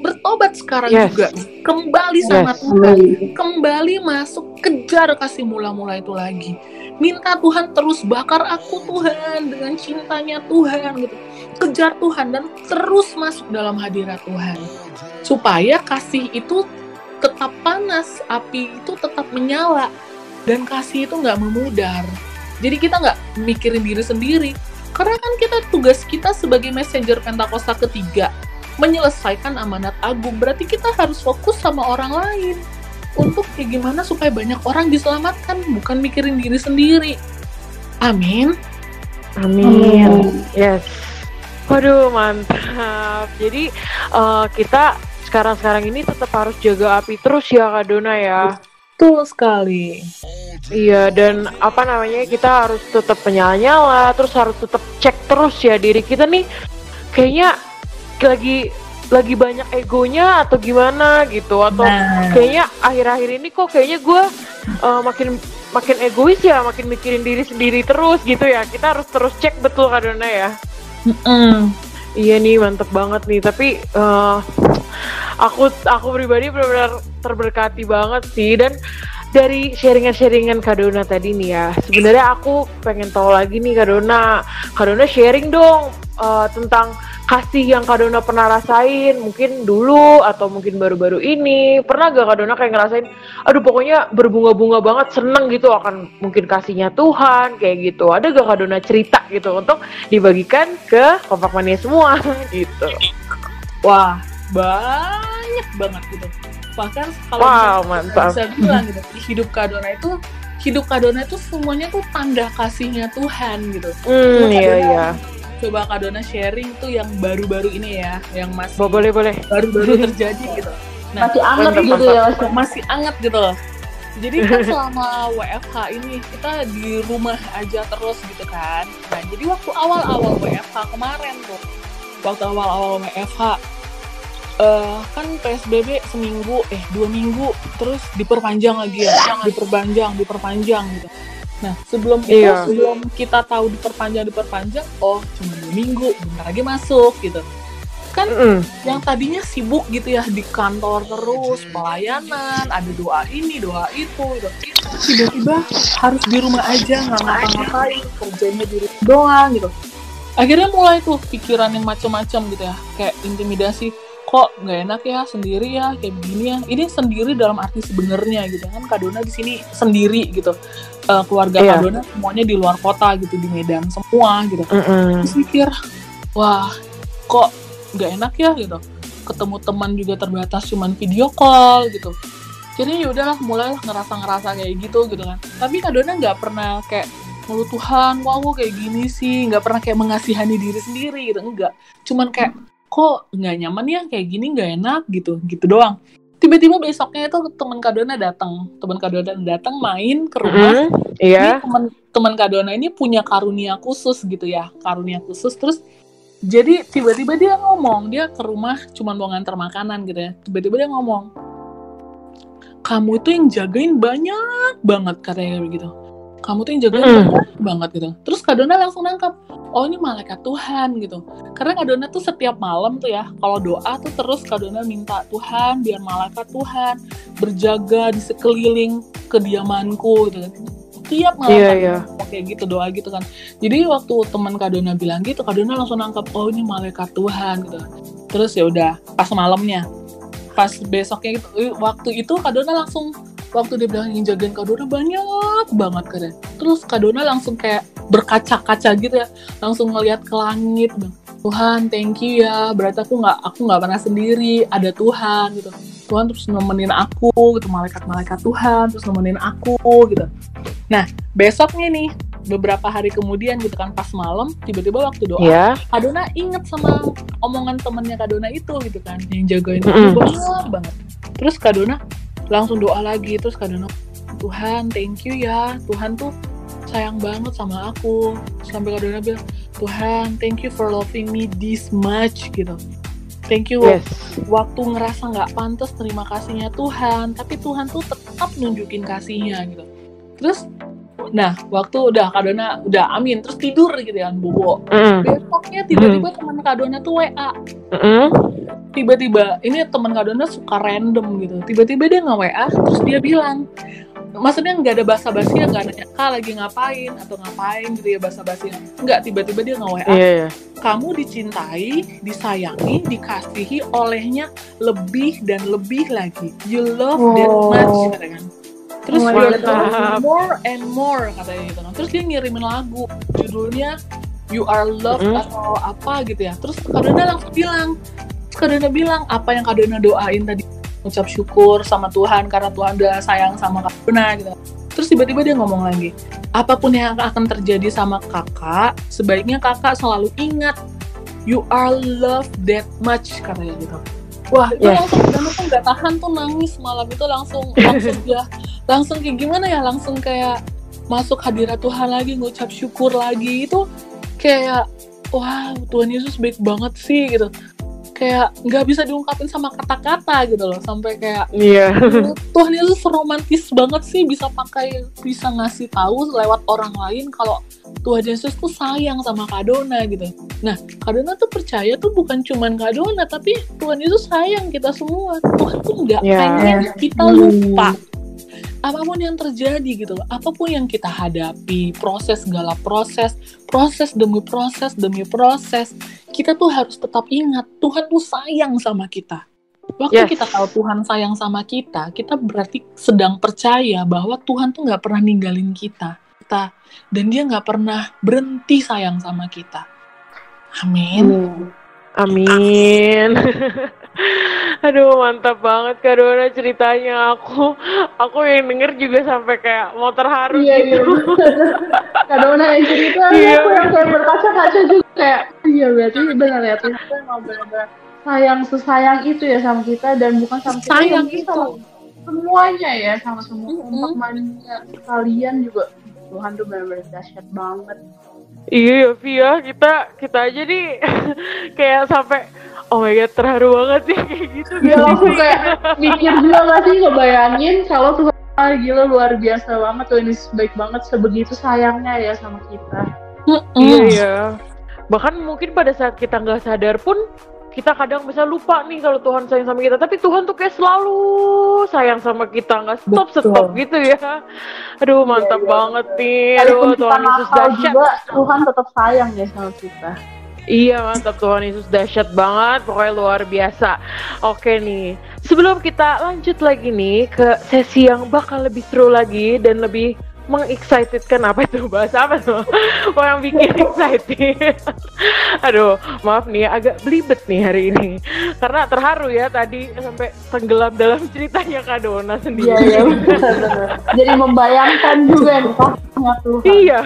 Bertobat sekarang Yes. juga. Kembali sama Yes. Tuhan. Kembali masuk kejar kasih mula-mula itu lagi. Minta Tuhan terus bakar aku Tuhan dengan cintanya Tuhan gitu. Kejar Tuhan dan terus masuk dalam hadirat Tuhan. Supaya kasih itu tetap panas, api itu tetap menyala, dan kasih itu nggak memudar. Jadi kita nggak mikirin diri sendiri, karena kan kita tugas kita sebagai messenger Pentakosta ketiga menyelesaikan amanat agung. Berarti kita harus fokus sama orang lain untuk kayak gimana supaya banyak orang diselamatkan, bukan mikirin diri sendiri. Amin. Amin. Yes. Waduh, mantap. Jadi eh, kita sekarang-sekarang ini tetap harus jaga api terus ya Kak Dona ya. Betul sekali. Iya, dan apa namanya kita harus tetap menyala-nyala, terus harus tetap cek terus ya diri kita nih. Kayaknya lagi lagi banyak egonya atau gimana gitu atau Nah. kayaknya akhir-akhir ini kok kayaknya gue eh, makin makin egois ya, makin mikirin diri sendiri terus gitu ya. Kita harus terus cek betul Kak Dona ya. Mm-mm. Iya nih mantep banget nih. Tapi eh, aku aku pribadi benar-benar terberkati banget sih. Dan dari sharingan-sharingan Kadona tadi nih ya, sebenarnya aku pengen tahu lagi nih Kadona, Kadona sharing dong uh, tentang kasih yang Kadona pernah rasain, mungkin dulu atau mungkin baru-baru ini, pernah gak Kadona kayak ngerasain, aduh pokoknya berbunga-bunga banget, seneng gitu akan mungkin kasihnya Tuhan kayak gitu, ada gak Kadona cerita gitu untuk dibagikan ke kompak mania semua? (laughs) Gitu. Wah, banyak banget gitu. Bahkan kalau Wow, bisa, bisa bilang gitu hidup Kadona itu hidup Kadona itu semuanya tuh tanda kasihnya Tuhan gitu. Hmm, iya iya. Coba Kadona sharing tuh yang baru-baru ini ya yang masih Bo- Boleh boleh. baru-baru (laughs) terjadi gitu nah Masih anget mantap, gitu ya Mas. masih anget gitu loh jadi kan (laughs) selama WFH ini kita di rumah aja terus gitu kan nah jadi waktu awal-awal WFH kemarin tuh waktu awal-awal WFH eh kan PSBB seminggu eh dua minggu terus diperpanjang lagi ya diperpanjang diperpanjang gitu nah sebelum itu Iya. sebelum kita tahu diperpanjang diperpanjang oh cuma dua minggu bentar lagi masuk gitu kan Mm-mm. yang tadinya sibuk gitu ya di kantor terus pelayanan ada doa ini doa itu gitu. tiba-tiba harus di rumah aja nggak ngapa-ngapain kerjanya di rumah doang gitu akhirnya mulai tuh pikiran yang macam-macam gitu ya kayak intimidasi kok nggak enak ya sendiri ya kayak begini ya. Ini sendiri dalam arti sebenarnya gitu kan. Kadona di sini sendiri gitu. Eh, keluarga Iya. Kadona semuanya di luar kota gitu di Medan semua gitu. Mm-mm. terus mikir wah kok nggak enak ya? gitu. Ketemu teman juga terbatas cuman video call gitu. Jadi ya udahlah mulailah ngerasa ngerasa kayak gitu gitu kan. Tapi Kadona nggak pernah kayak ngeluh Tuhan wah kok kayak gini sih. Nggak pernah kayak mengasihani diri sendiri gitu enggak cuman kayak kok nggak nyaman ya kayak gini nggak enak gitu gitu doang. Tiba-tiba besoknya itu teman Kadona datang. Teman Kadona datang main ke rumah. Mm-mm. Iya. ini teman teman Kadona ini punya karunia khusus gitu ya karunia khusus. Terus jadi tiba-tiba dia ngomong dia ke rumah cuman mau nganter makanan gitu ya. Tiba-tiba dia ngomong kamu itu yang jagain banyak banget katanya begitu kamu tuh yang jagain Mm. banget gitu. Terus Kadona langsung nangkap oh ini malaikat Tuhan gitu. Karena Kadona tuh setiap malam tuh ya kalau doa tuh terus Kadona minta Tuhan biar malaikat Tuhan berjaga di sekeliling kediamanku gitu kan. Tiap malam iya. ngomong kayak gitu doa gitu kan. Jadi waktu teman Kadona bilang gitu Kadona langsung nangkap oh ini malaikat Tuhan gitu. Terus ya udah pas malamnya pas besoknya gitu waktu itu Kadona langsung waktu dia bilang yang jagain Kadona banyak banget katanya terus Kadona langsung kayak berkaca-kaca gitu ya. Langsung ngelihat ke langit Tuhan thank you ya. Berarti aku nggak aku nggak pernah sendiri. Ada Tuhan gitu. Tuhan terus nemenin aku gitu malaikat-malaikat Tuhan terus nemenin aku gitu. Nah besoknya nih beberapa hari kemudian gitu kan pas malam tiba-tiba waktu doa Iya. Kadona inget sama omongan temennya Kadona itu gitu kan yang jagain Mm-mm. aku banyak banget. Terus Kadona langsung doa lagi terus Kadona Tuhan thank you ya. Tuhan tuh sayang banget sama aku. Sampai Kadona bilang Tuhan thank you for loving me this much gitu. Thank you Yes. waktu ngerasa nggak pantas terima kasihnya Tuhan tapi Tuhan tuh tetap nunjukin kasihnya gitu. Terus nah waktu udah Kadona udah amin terus tidur gitu kan bobo. Mm-mm. besoknya tiba-tiba teman Kadona tuh WA Mm-mm. tiba-tiba ini teman Kadona suka random gitu. Tiba-tiba dia nge WA terus dia bilang maksudnya nggak ada basa-basi ya nggak nanya kak lagi ngapain? Atau ngapain? gitu ya basa-basi. Nggak tiba-tiba dia nge WA Iya, iya. kamu dicintai disayangi dikasihi olehnya lebih dan lebih lagi. You love that Wow. much katanya kan terus Oh, more and more katanya gitu. Kan terus dia ngirimin lagu. Judulnya you are loved Mm. atau apa gitu ya. Terus Kadona langsung bilang Kadona bilang apa yang Kadona doain tadi? Ucap syukur sama Tuhan karena Tuhan udah sayang sama Kadona gitu. Terus tiba-tiba dia ngomong lagi apa pun yang akan terjadi sama kakak sebaiknya kakak selalu ingat you are loved that much katanya gitu wah itu Yes. langsung Kadona tuh nggak tahan tuh nangis malam itu langsung langsung dia (laughs) langsung kayak gimana ya langsung kayak masuk hadirat Tuhan lagi ngucap syukur lagi itu kayak wah Tuhan Yesus baik banget sih gitu kayak nggak bisa diungkapin sama kata-kata gitu loh sampai kayak Iya. Tuhan Yesus romantis banget sih bisa pakai bisa ngasih tahu lewat orang lain kalau Tuhan Yesus tuh sayang sama Kak Dona gitu. Nah, Kak Dona tuh percaya tuh bukan cuman Kak Dona tapi Tuhan Yesus sayang kita semua. Tuhan tuh nggak Ya. pengen kita lupa apa pun yang terjadi gitu loh, apa pun yang kita hadapi, proses segala proses, proses demi proses demi proses, kita tuh harus tetap ingat Tuhan tuh sayang sama kita. Waktu Yes. kita tahu Tuhan sayang sama kita, kita berarti sedang percaya bahwa Tuhan tuh nggak pernah ninggalin kita, kita dan Dia nggak pernah berhenti sayang sama kita. Amin. Amin. (laughs) (laughs) Aduh mantap banget Kak Dona ceritanya aku aku yang denger juga sampai kayak mau terharu Iya, iya. gitu. (laughs) Kak Dona yang cerita, Iya. aku yang kayak berkaca-kaca juga kayak, iya berarti benar ya, tuh emang benar-benar sayang sesayang itu ya sama kita dan bukan sama kita, Sayang itu. sama semuanya ya, sama semua kelompok manusia kalian juga Tuhan tuh benar-benar dahsyat banget. Iya ya Via kita kita aja nih (laughs) kayak sampai oh my god terharu banget sih (laughs) kayak gitu Dia langsung kayak mikir juga gak sih ngebayangin kalau Tuhan ah, gila luar biasa banget Tuhan Yesus baik banget sebegitu sayangnya ya sama kita. Iya ya. Bahkan mungkin pada saat kita nggak sadar pun kita kadang bisa lupa nih kalau Tuhan sayang sama kita. Tapi Tuhan tuh kayak selalu sayang sama kita, nggak stop Betul. stop gitu ya. Aduh mantap iya, banget nih. Walaupun Aduh Tuhan Yesus dahsyat. juga, Tuhan tetap sayang ya sama kita. Iya mantap Tuhan Yesus dahsyat banget. Pokoknya luar biasa. Oke nih. Sebelum kita lanjut lagi nih ke sesi yang bakal lebih seru lagi dan lebih mengexcitedkan apa itu (laughs) bahasa apa tuh orang bikin (laughs) excited aduh maaf nih agak belibet nih hari ini karena terharu ya tadi sampai tenggelam dalam ceritanya Kak Dona sendiri Iya iya. Jadi membayangkan juga nih Tuhan. Iya,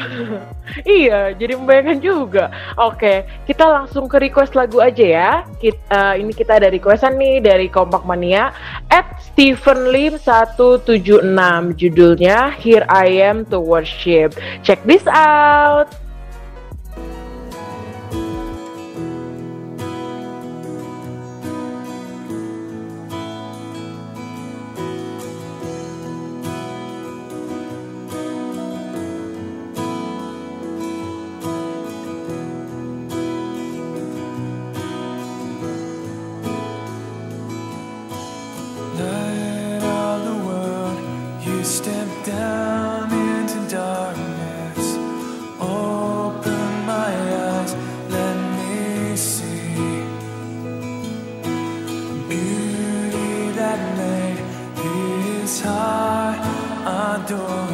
(laughs) iya, jadi membayangkan juga. Oke, kita langsung ke request lagu aja ya. Kita, ini kita ada requestan nih dari Kompak Mania at Stephen Lim 176 judulnya Here I Am to Worship. Check this out. door.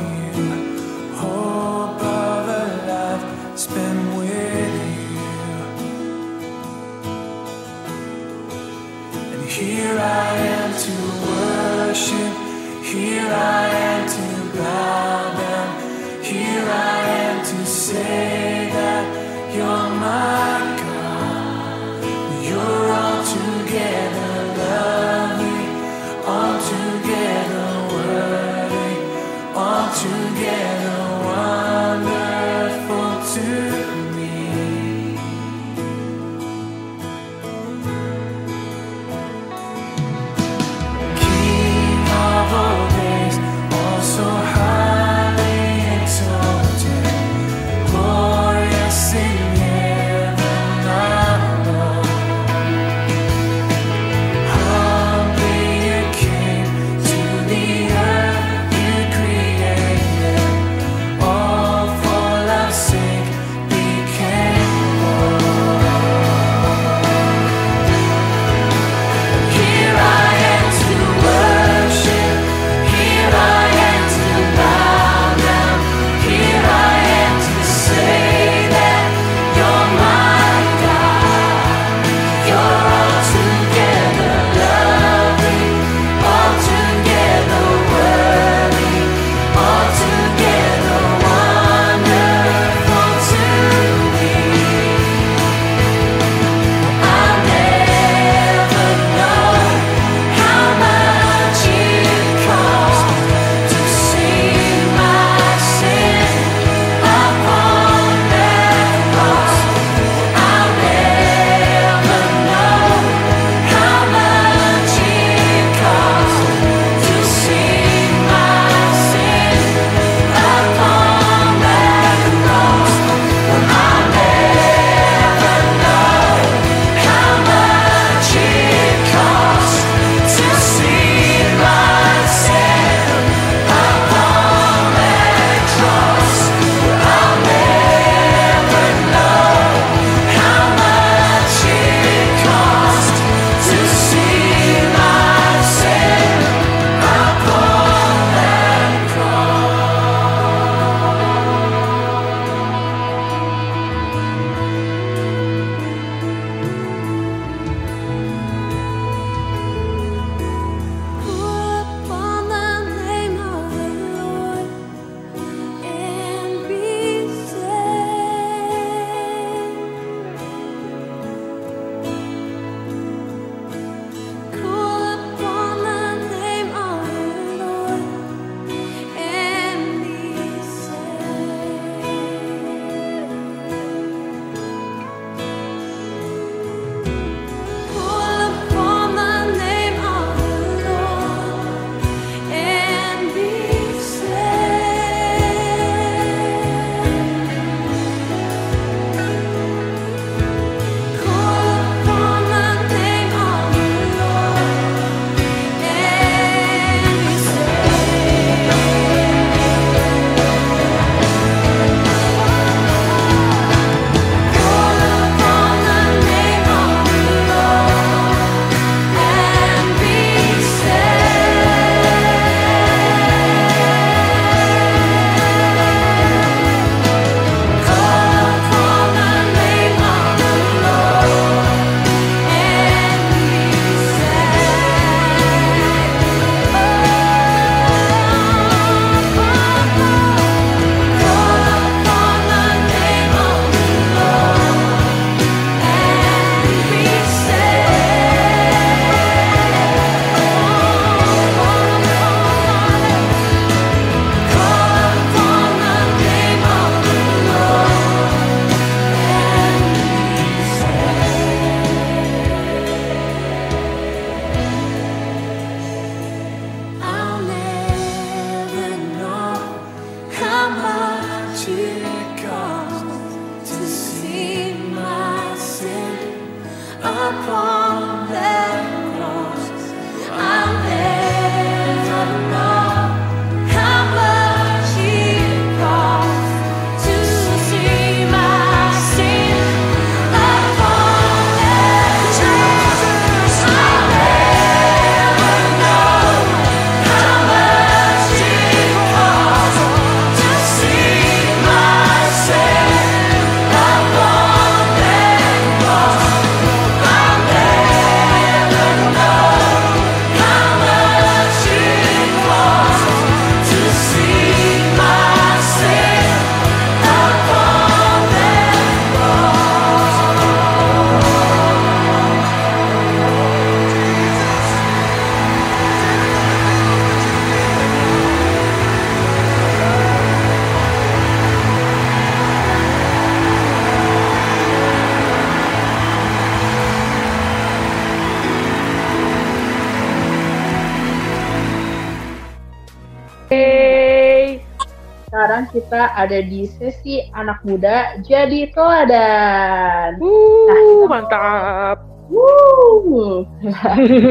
Kita ada di sesi anak muda jadi teladan. Uh, mantap. Wuh,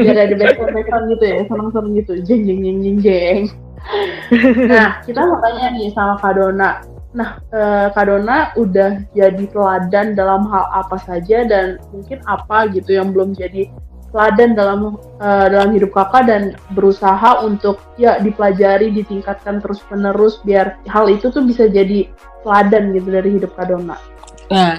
biar ada background background gitu ya, seneng-seneng gitu, jeng jeng jeng jeng jeng. Nah, kita mau tanya nih sama Kak Dona. Nah, eh, Kak Dona udah jadi teladan dalam hal apa saja dan mungkin apa gitu yang belum jadi teladan dalam eh, dalam hidup kakak dan berusaha untuk ya dipelajari, ditingkatkan terus menerus biar hal itu tuh bisa jadi teladan gitu dari hidup Kak Dona. Nah,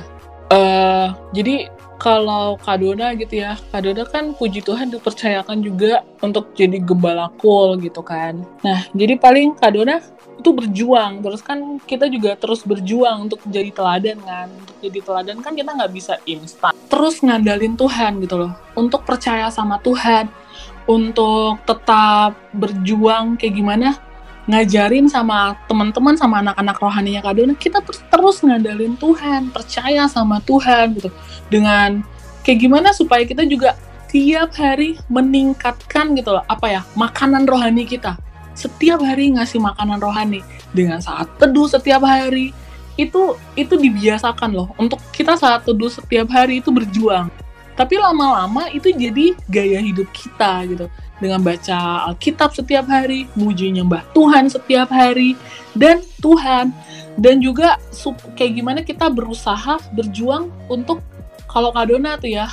eh jadi kalau Kadona gitu ya, Kadona kan puji Tuhan dipercayakan juga untuk jadi gembala kul gitu kan. Nah, jadi paling Kadona itu berjuang, terus kan kita juga terus berjuang untuk jadi teladan kan. Untuk jadi teladan kan kita nggak bisa instan. Terus ngandalin Tuhan gitu loh, untuk percaya sama Tuhan, untuk tetap berjuang kayak gimana. Ngajarin sama teman-teman sama anak-anak rohaninya Kadona kita terus terus ngandalin Tuhan. Percaya sama Tuhan gitu. Dengan kayak gimana supaya kita juga tiap hari meningkatkan gitu loh. Apa ya? Makanan rohani kita setiap hari ngasih makanan rohani dengan saat teduh setiap hari itu itu dibiasakan loh untuk kita saat teduh setiap hari itu berjuang tapi lama-lama itu jadi gaya hidup kita gitu dengan baca Alkitab setiap hari, muji nyembah Tuhan setiap hari, dan Tuhan. Dan juga sup- kayak gimana kita berusaha berjuang untuk kalau Kadona tuh ya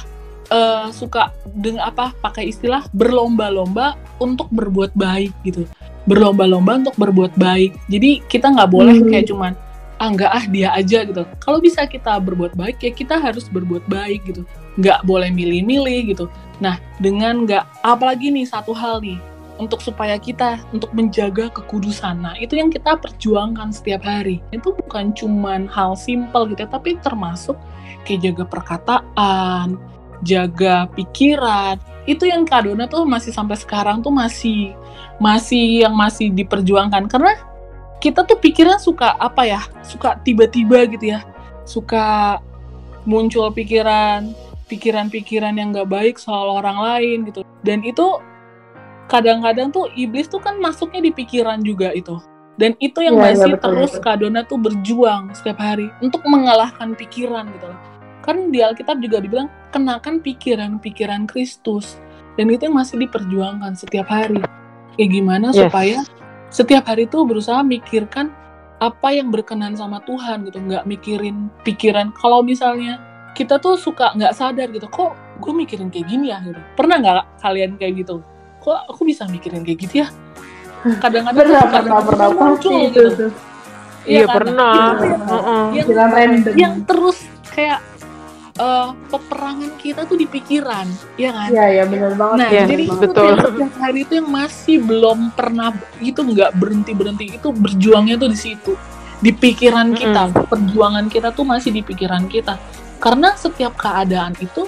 eh, suka dengan apa pakai istilah berlomba-lomba untuk berbuat baik gitu. Berlomba-lomba untuk berbuat baik. Jadi kita nggak boleh Hmm. kayak cuman ah nggak ah dia aja gitu. Kalau bisa kita berbuat baik ya kita harus berbuat baik gitu. Nggak boleh milih-milih gitu. Nah, dengan nggak apalagi nih satu hal nih untuk supaya kita untuk menjaga kekudusan. Nah, itu yang kita perjuangkan setiap hari. Itu bukan cuman hal simpel gitu, tapi termasuk kayak jaga perkataan, jaga pikiran. Itu yang Kadona tuh masih sampai sekarang tuh masih masih yang masih diperjuangkan karena kita tuh pikiran suka apa ya? Suka tiba-tiba gitu ya. Suka muncul pikiran pikiran-pikiran yang gak baik soal orang lain gitu. Dan itu kadang-kadang tuh iblis tuh kan masuknya di pikiran juga itu. Dan itu yang iya, masih betul, terus betul. Kadona tuh berjuang setiap hari untuk mengalahkan pikiran gitu loh. Kan di Alkitab juga dibilang kenakan pikiran-pikiran Kristus. Dan itu yang masih diperjuangkan setiap hari. Kayak gimana Yes. supaya setiap hari tuh berusaha mikirkan apa yang berkenan sama Tuhan gitu, nggak mikirin pikiran. Kalau misalnya kita tuh suka nggak sadar gitu, kok gue mikirin kayak gini ya gitu. Pernah nggak kalian kayak gitu? Kok aku bisa mikirin kayak gitu ya? (laughs) Kadang-kadang Pernah, pernah, pernah muncul pasti itu gitu. tuh. Iya, kan? pernah. Itu yang- Heeh. yang, Pikiran random. yang terus kayak eh, peperangan kita tuh di pikiran, ya kan? Iya, iya benar banget. Nah, Yes, jadi itu betul. setiap hari itu yang masih belum pernah itu nggak berhenti berhenti itu berjuangnya tuh di situ, di pikiran kita, perjuangan kita tuh masih di pikiran kita. Karena setiap keadaan itu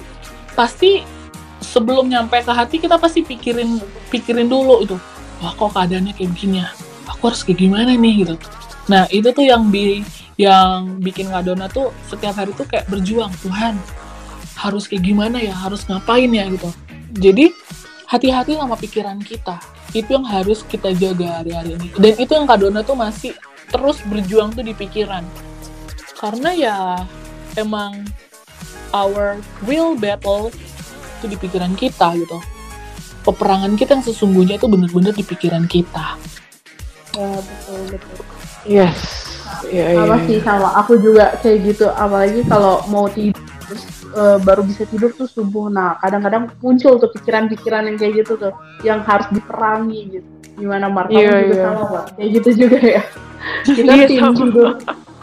pasti sebelum nyampe ke hati kita pasti pikirin pikirin dulu itu, wah kok keadaannya kayak begini ya, aku harus kayak gimana nih gitu. Nah itu tuh yang bi yang bikin Kadona tuh setiap hari tuh kayak berjuang Tuhan harus kayak gimana ya harus ngapain ya gitu jadi hati-hati sama pikiran kita. Itu yang harus kita jaga hari-hari ini. Dan itu yang Kak Dona tuh masih terus berjuang tuh di pikiran. Karena ya emang our real battle itu di pikiran kita gitu. Peperangan kita yang sesungguhnya itu bener-bener di pikiran kita. Ya, betul betul. Yes. Iya, sama iya. sih sama. Aku juga kayak gitu. Apalagi kalau mau tidur terus, eh, baru bisa tidur tuh subuh. Nah kadang-kadang muncul tuh pikiran-pikiran yang kayak gitu tuh yang harus diperangi gitu. Gimana Mark kamu Iya, juga iya. sama Pak? kayak gitu juga ya. (laughs) Kita Iya, tim tidur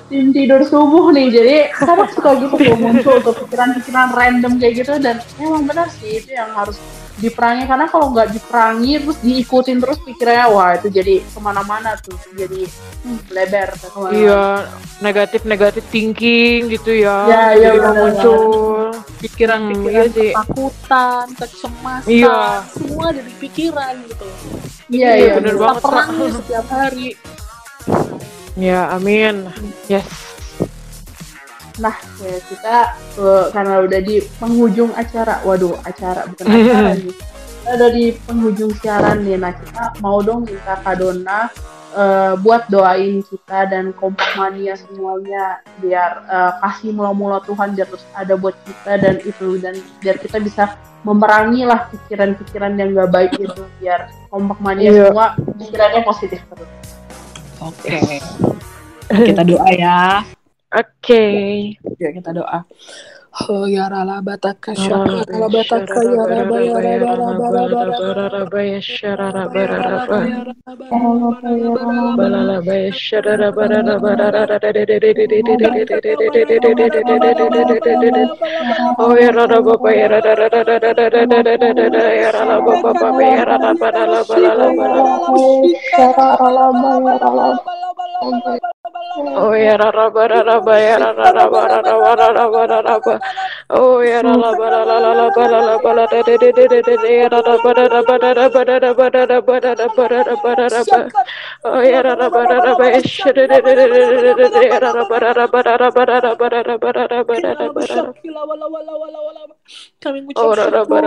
tim tidur subuh nih. Jadi kadang suka gitu tuh muncul tuh pikiran-pikiran random kayak gitu. Dan emang benar sih itu yang harus diperangi karena kalau nggak diperangi terus diikutin terus pikirannya wah itu jadi ke mana-mana tuh jadi hmm, lebar ke mana-mana. Iya, negatif negatif thinking gitu ya. Ya, iya, Jadi benar, muncul. Pikiran-pikiran Hmm, iya sih. ketakutan, kecemasan, Iya. semua ada di pikiran gitu. Iya, Iya, iya. bener Kita banget, Kak. perangi setiap hari. Ya, amin. Yes. Nah, ya kita eh, karena udah di penghujung acara. Waduh, acara bukan (laughs) acara nih. Kita udah di penghujung siaran nih. Nah, kita mau dong minta Kak Donna eh, buat doain kita dan kompak mania semuanya biar eh, kasih mula-mula Tuhan biar terus ada buat kita dan itu dan biar kita bisa memerangi lah pikiran-pikiran yang gak baik itu biar kompak mania Iya. semua pikirannya positif terus. Oke. Kita doa ya. Oke. Okay. Ya, kita doa. Oh ya rala bataka syara bataka ya rala ya rala rala rala rala rala rala ya syara rala rala rala rala ya syara rala rala rala oh ya rala rala rala rala rala rala rala rala rala rala rala rala rala rala rala rala rala rala Oh ya rada bada raba ya rada raba rada raba Oh ya ya rada bada raba da bada da bada da bada da bada raba Oh ya rada bada raba ya shada da da da da da da da ya raba raba raba bada raba Kami Oh, mengucap syukur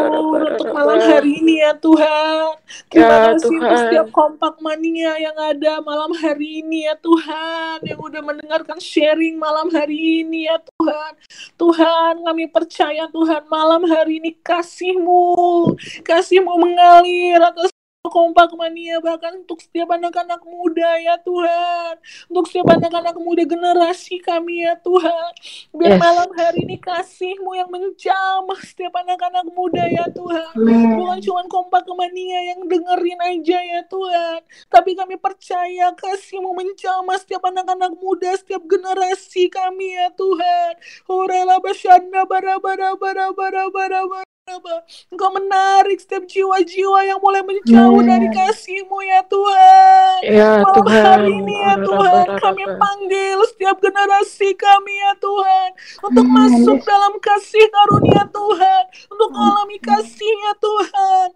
untuk malam hari ini ya Tuhan. Terima Ya, kasih untuk Tuhan. setiap kompak mania yang ada malam hari ini ya Tuhan. Yang udah mendengarkan sharing malam hari ini ya Tuhan. Tuhan kami percaya Tuhan malam hari ini kasih-Mu. Kasih-Mu mengalir atas kompak mania bahkan untuk setiap anak-anak muda ya Tuhan. Untuk setiap anak-anak muda generasi kami ya Tuhan. Biar Yes. malam hari ini kasih-Mu yang menjamah setiap anak-anak muda ya Tuhan. Bukan cuma kompak mania yang dengerin aja ya Tuhan. Tapi kami percaya kasih-Mu menjamah setiap anak-anak muda setiap generasi kami ya Tuhan. Horela basyanda bara bara bara bara bara bara Bapa. Engkau menarik setiap jiwa-jiwa yang mulai menjauh dari kasih-Mu ya Tuhan. Ya Malam Tuhan. hari ini ya Tuhan, kami panggil setiap generasi kami ya Tuhan. Untuk masuk dalam kasih karunia Tuhan. Untuk mengalami kasih-Nya Tuhan.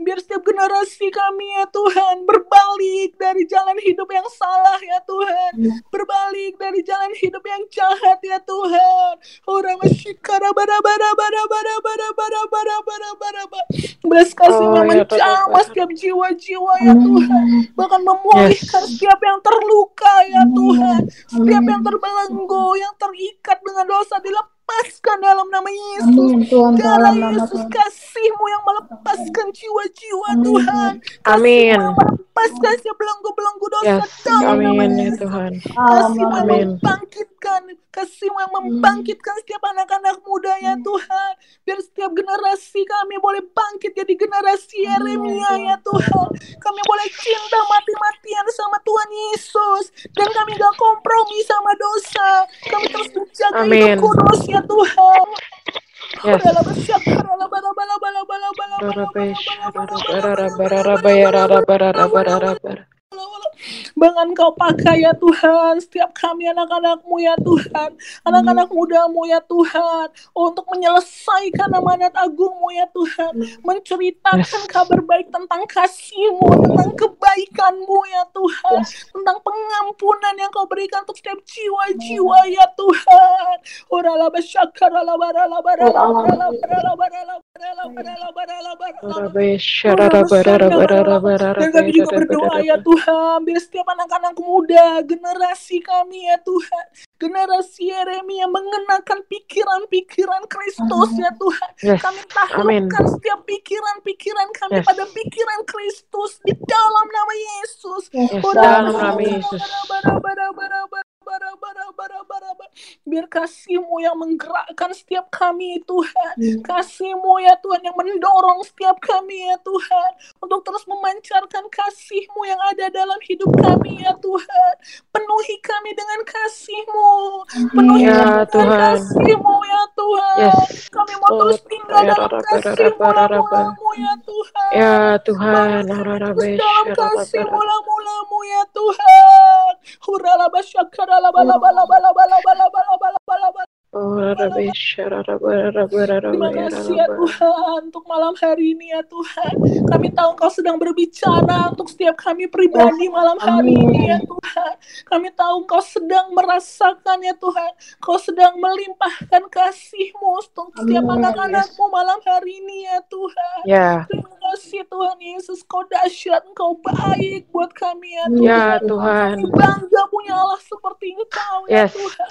Biar setiap generasi kami ya Tuhan berbalik dari jalan hidup yang salah ya Tuhan. Berbalik dari jalan hidup yang jahat ya Tuhan. Orang masyikara bara bara bara bara bara bara bara bara bara bara. Belas kasih Oh, yang ya, menjamah Tuhan. setiap jiwa-jiwa ya Tuhan. Bahkan memulihkan Yes. setiap yang terluka ya Tuhan. Setiap yang terbelenggu, yang terikat dengan dosa dilepaskan dalam nama Yesus. Amin Tuhan dalam nama Yesus Tuhan. kasih-Mu yang melepaskan jiwa-jiwa Tuhan. Amin. Melepaskan setiap belenggu-belenggu dosa Yes. dalam nama Amin ya Yesus. Tuhan. Kasih-Mu yang Amin. membangkitkan, kasih-Mu yang membangkitkan setiap anak-anak muda ya Tuhan. Biar setiap generasi kami boleh bangkit jadi generasi Yeremia ya Tuhan. Kami boleh cinta mati-matian sama Tuhan Yesus. Dan kami gak kompromi sama dosa. Kami terus menjaga Amin. hidup kudus ya Tuhan. Yes. Bahkan Kau pakai ya Tuhan setiap kami anak-anakmu ya Tuhan. Anak-anak mudamu ya Tuhan. Untuk menyelesaikan amanat agungmu ya Tuhan. Menceritakan kabar baik tentang kasihmu, tentang kebaikanmu ya Tuhan. Tentang pengampunan yang kau berikan untuk setiap jiwa-jiwa ya Tuhan. Orala basyakar, ala barala barala barala barala dan kami juga berdoa ya Tuhan, biar setiap anak-anak muda, generasi kami ya Tuhan, generasi Yeremia mengenakan pikiran-pikiran Kristus ya Tuhan. Yes. Kami taklukkan setiap pikiran-pikiran kami Yes. pada pikiran Kristus di dalam nama Yesus. Yes, dalam nama Yesus. Biar kasihmu yang menggerakkan setiap kami Tuhan. Kasihmu ya Tuhan yang mendorong setiap kami ya Tuhan. Untuk terus memancarkan kasihmu yang ada dalam hidup kami ya Tuhan. Penuhi kami dengan kasihmu. Penuhi Ya, kami dengan Tuhan. kasihmu ya Tuhan. Yes. Kami mau terus Oh, tinggal ya, dalam kasihmu ya Tuhan. Ya Tuhan, Terus dalam kasih mula-mulamu ya Tuhan. hurrah Urala basha karala bala bala bala bala bala bala bala Terima kasih ya Tuhan untuk malam hari ini ya Tuhan. Kami tahu Engkau sedang berbicara untuk setiap kami pribadi malam hari ini ya Tuhan. Kami tahu Engkau sedang merasakan ya Tuhan. Kau sedang melimpahkan kasih-Mu untuk setiap anak-anakmu malam hari ini ya Tuhan. Terima kasih Tuhan Yesus, Kau dahsyat, Engkau baik buat kami ya Tuhan. ya Tuhan. Kami bangga punya Allah seperti Engkau ya. Tuhan.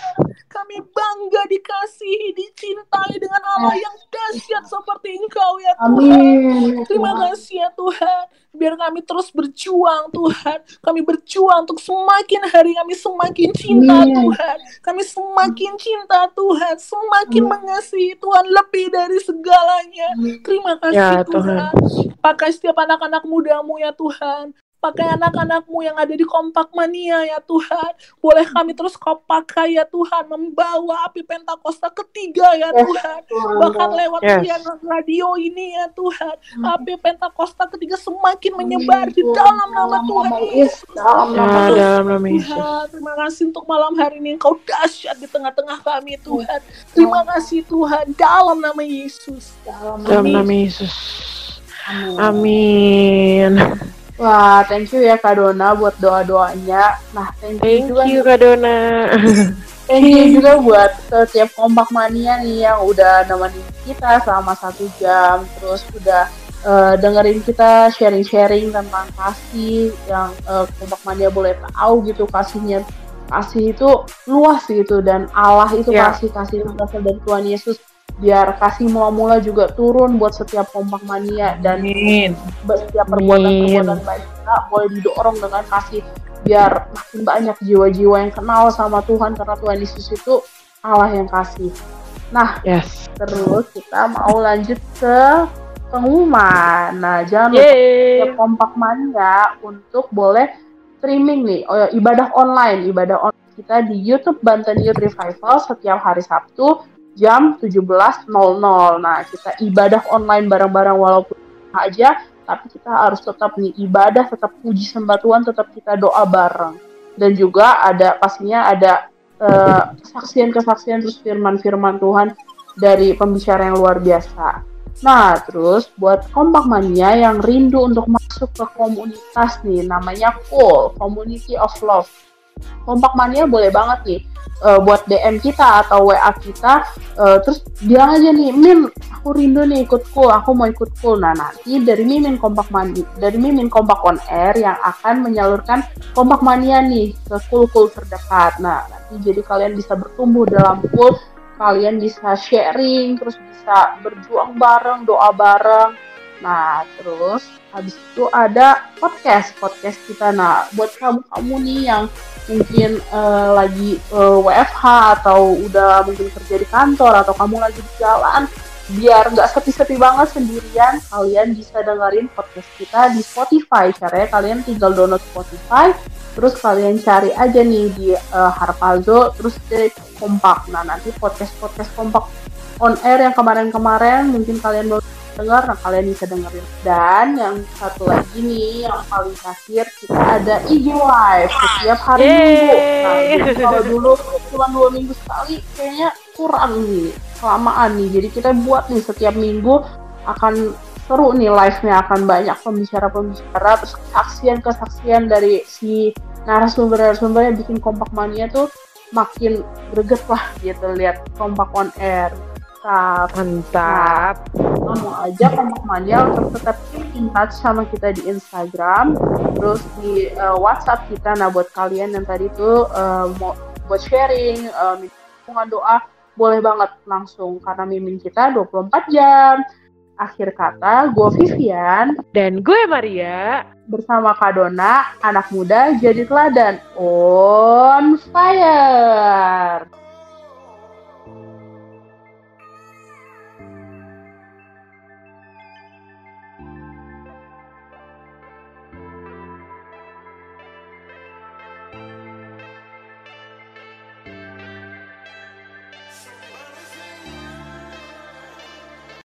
Kami bangga dikasihi, dicintai dengan Allah yang dahsyat seperti Engkau ya Tuhan. Amin. Terima kasih ya Tuhan. Biar kami terus berjuang Tuhan. Kami berjuang untuk semakin hari kami semakin cinta Amin. Tuhan. Kami semakin cinta Tuhan. Semakin mengasihi Tuhan lebih dari segalanya. Terima kasih Ya, Tuhan. Pakai setiap anak-anak mudamu ya Tuhan. Pakai anak-anakmu yang ada di kompak mania ya Tuhan. Boleh kami terus kau pakai ya Tuhan. Membawa api Pentakosta ketiga ya Yes, Tuhan. Tuhan. Bahkan lewat Yes. siaran radio ini ya Tuhan. Api Pentakosta ketiga semakin menyebar di dalam nama Tuhan Yesus. Dalam Ya nama Tuhan. dalam nama Yesus. Tuhan, terima kasih untuk malam hari ini Engkau dahsyat di tengah-tengah kami Tuhan. Terima kasih Tuhan dalam nama Yesus. Dalam Dalam Amin. nama Yesus. Amin. Wah, thank you ya Kak Dona buat doa-doanya. Nah, thank you Thank juga you Kak Dona. (laughs) Thank you juga buat setiap kompak mania nih yang udah nemenin kita selama satu jam, terus udah eh, dengerin kita sharing-sharing tentang kasih yang eh, kompak mania boleh tahu gitu kasihnya kasih itu luas gitu dan Allah itu Ya. kasih kasih berasal dari Tuhan Yesus biar kasih mula-mula juga turun buat setiap kompak mania dan Amin. setiap perbuatan-perbuatan baik kita boleh didorong dengan kasih biar makin banyak jiwa-jiwa yang kenal sama Tuhan karena Tuhan Yesus itu Allah yang kasih. Nah, Yes. terus kita mau lanjut ke pengumuman. Nah, jangan lupa Yeay. setiap kompak mania untuk boleh streaming nih oh ya, ibadah online ibadah online kita di YouTube Banten Youth Revival setiap hari Sabtu jam 17.00 nah kita ibadah online bareng-bareng walaupun aja tapi kita harus tetap nih ibadah tetap puji sembah Tuhan tetap kita doa bareng. Dan juga ada pastinya ada eh, kesaksian-kesaksian terus firman-firman Tuhan dari pembicara yang luar biasa. Nah, terus buat kompak mania yang rindu untuk masuk ke komunitas nih, namanya Cool, Community of Love. Kompak mania boleh banget nih eh, buat DM kita atau WA kita, eh, terus bilang aja nih, Min, aku rindu nih ikut Cool, aku mau ikut Cool. Nah, nanti dari Mimin Kompak Mania, dari Mimin Kompak On Air yang akan menyalurkan kompak mania nih ke Cool-Cool terdekat. Nah, nanti jadi kalian bisa bertumbuh dalam Cool, kalian bisa sharing, terus bisa berjuang bareng, doa bareng. Nah, terus habis itu ada podcast, podcast kita. Nah, buat kamu-kamu nih yang mungkin eh, lagi eh, WFH atau udah mungkin kerja di kantor atau kamu lagi di jalan, biar nggak sepi-sepi banget sendirian, kalian bisa dengerin podcast kita di Spotify. Caranya kalian tinggal download Spotify, terus kalian cari aja nih di eh, Harpazo, terus di kompak. Nah, nanti podcast-podcast kompak on air yang kemarin-kemarin mungkin kalian baru dengar, nah kalian bisa dengerin. Dan yang satu lagi nih, yang paling terakhir kita ada IG Live setiap hari Yeay. Minggu. Nah, jadi kalau dulu cuma dua minggu sekali, kayaknya kurang nih, kelamaan nih. Jadi kita buat nih setiap minggu akan seru nih live-nya akan banyak pembicara-pembicara terus kesaksian-kesaksian dari si narasumber-narasumber yang bikin kompak mania tuh makin greget lah gitu lihat kompak on air Mantap. Mantap. Nah, mau aja kompak mania untuk tetap keep in touch sama kita di Instagram terus di eh, WhatsApp kita nah buat kalian yang tadi tuh eh, mau buat sharing dukungan doa boleh banget langsung karena mimin kita 24 jam akhir kata gue Vivian Dan gue Maria. bersama Kak Dona, anak muda jadi teladan on fire.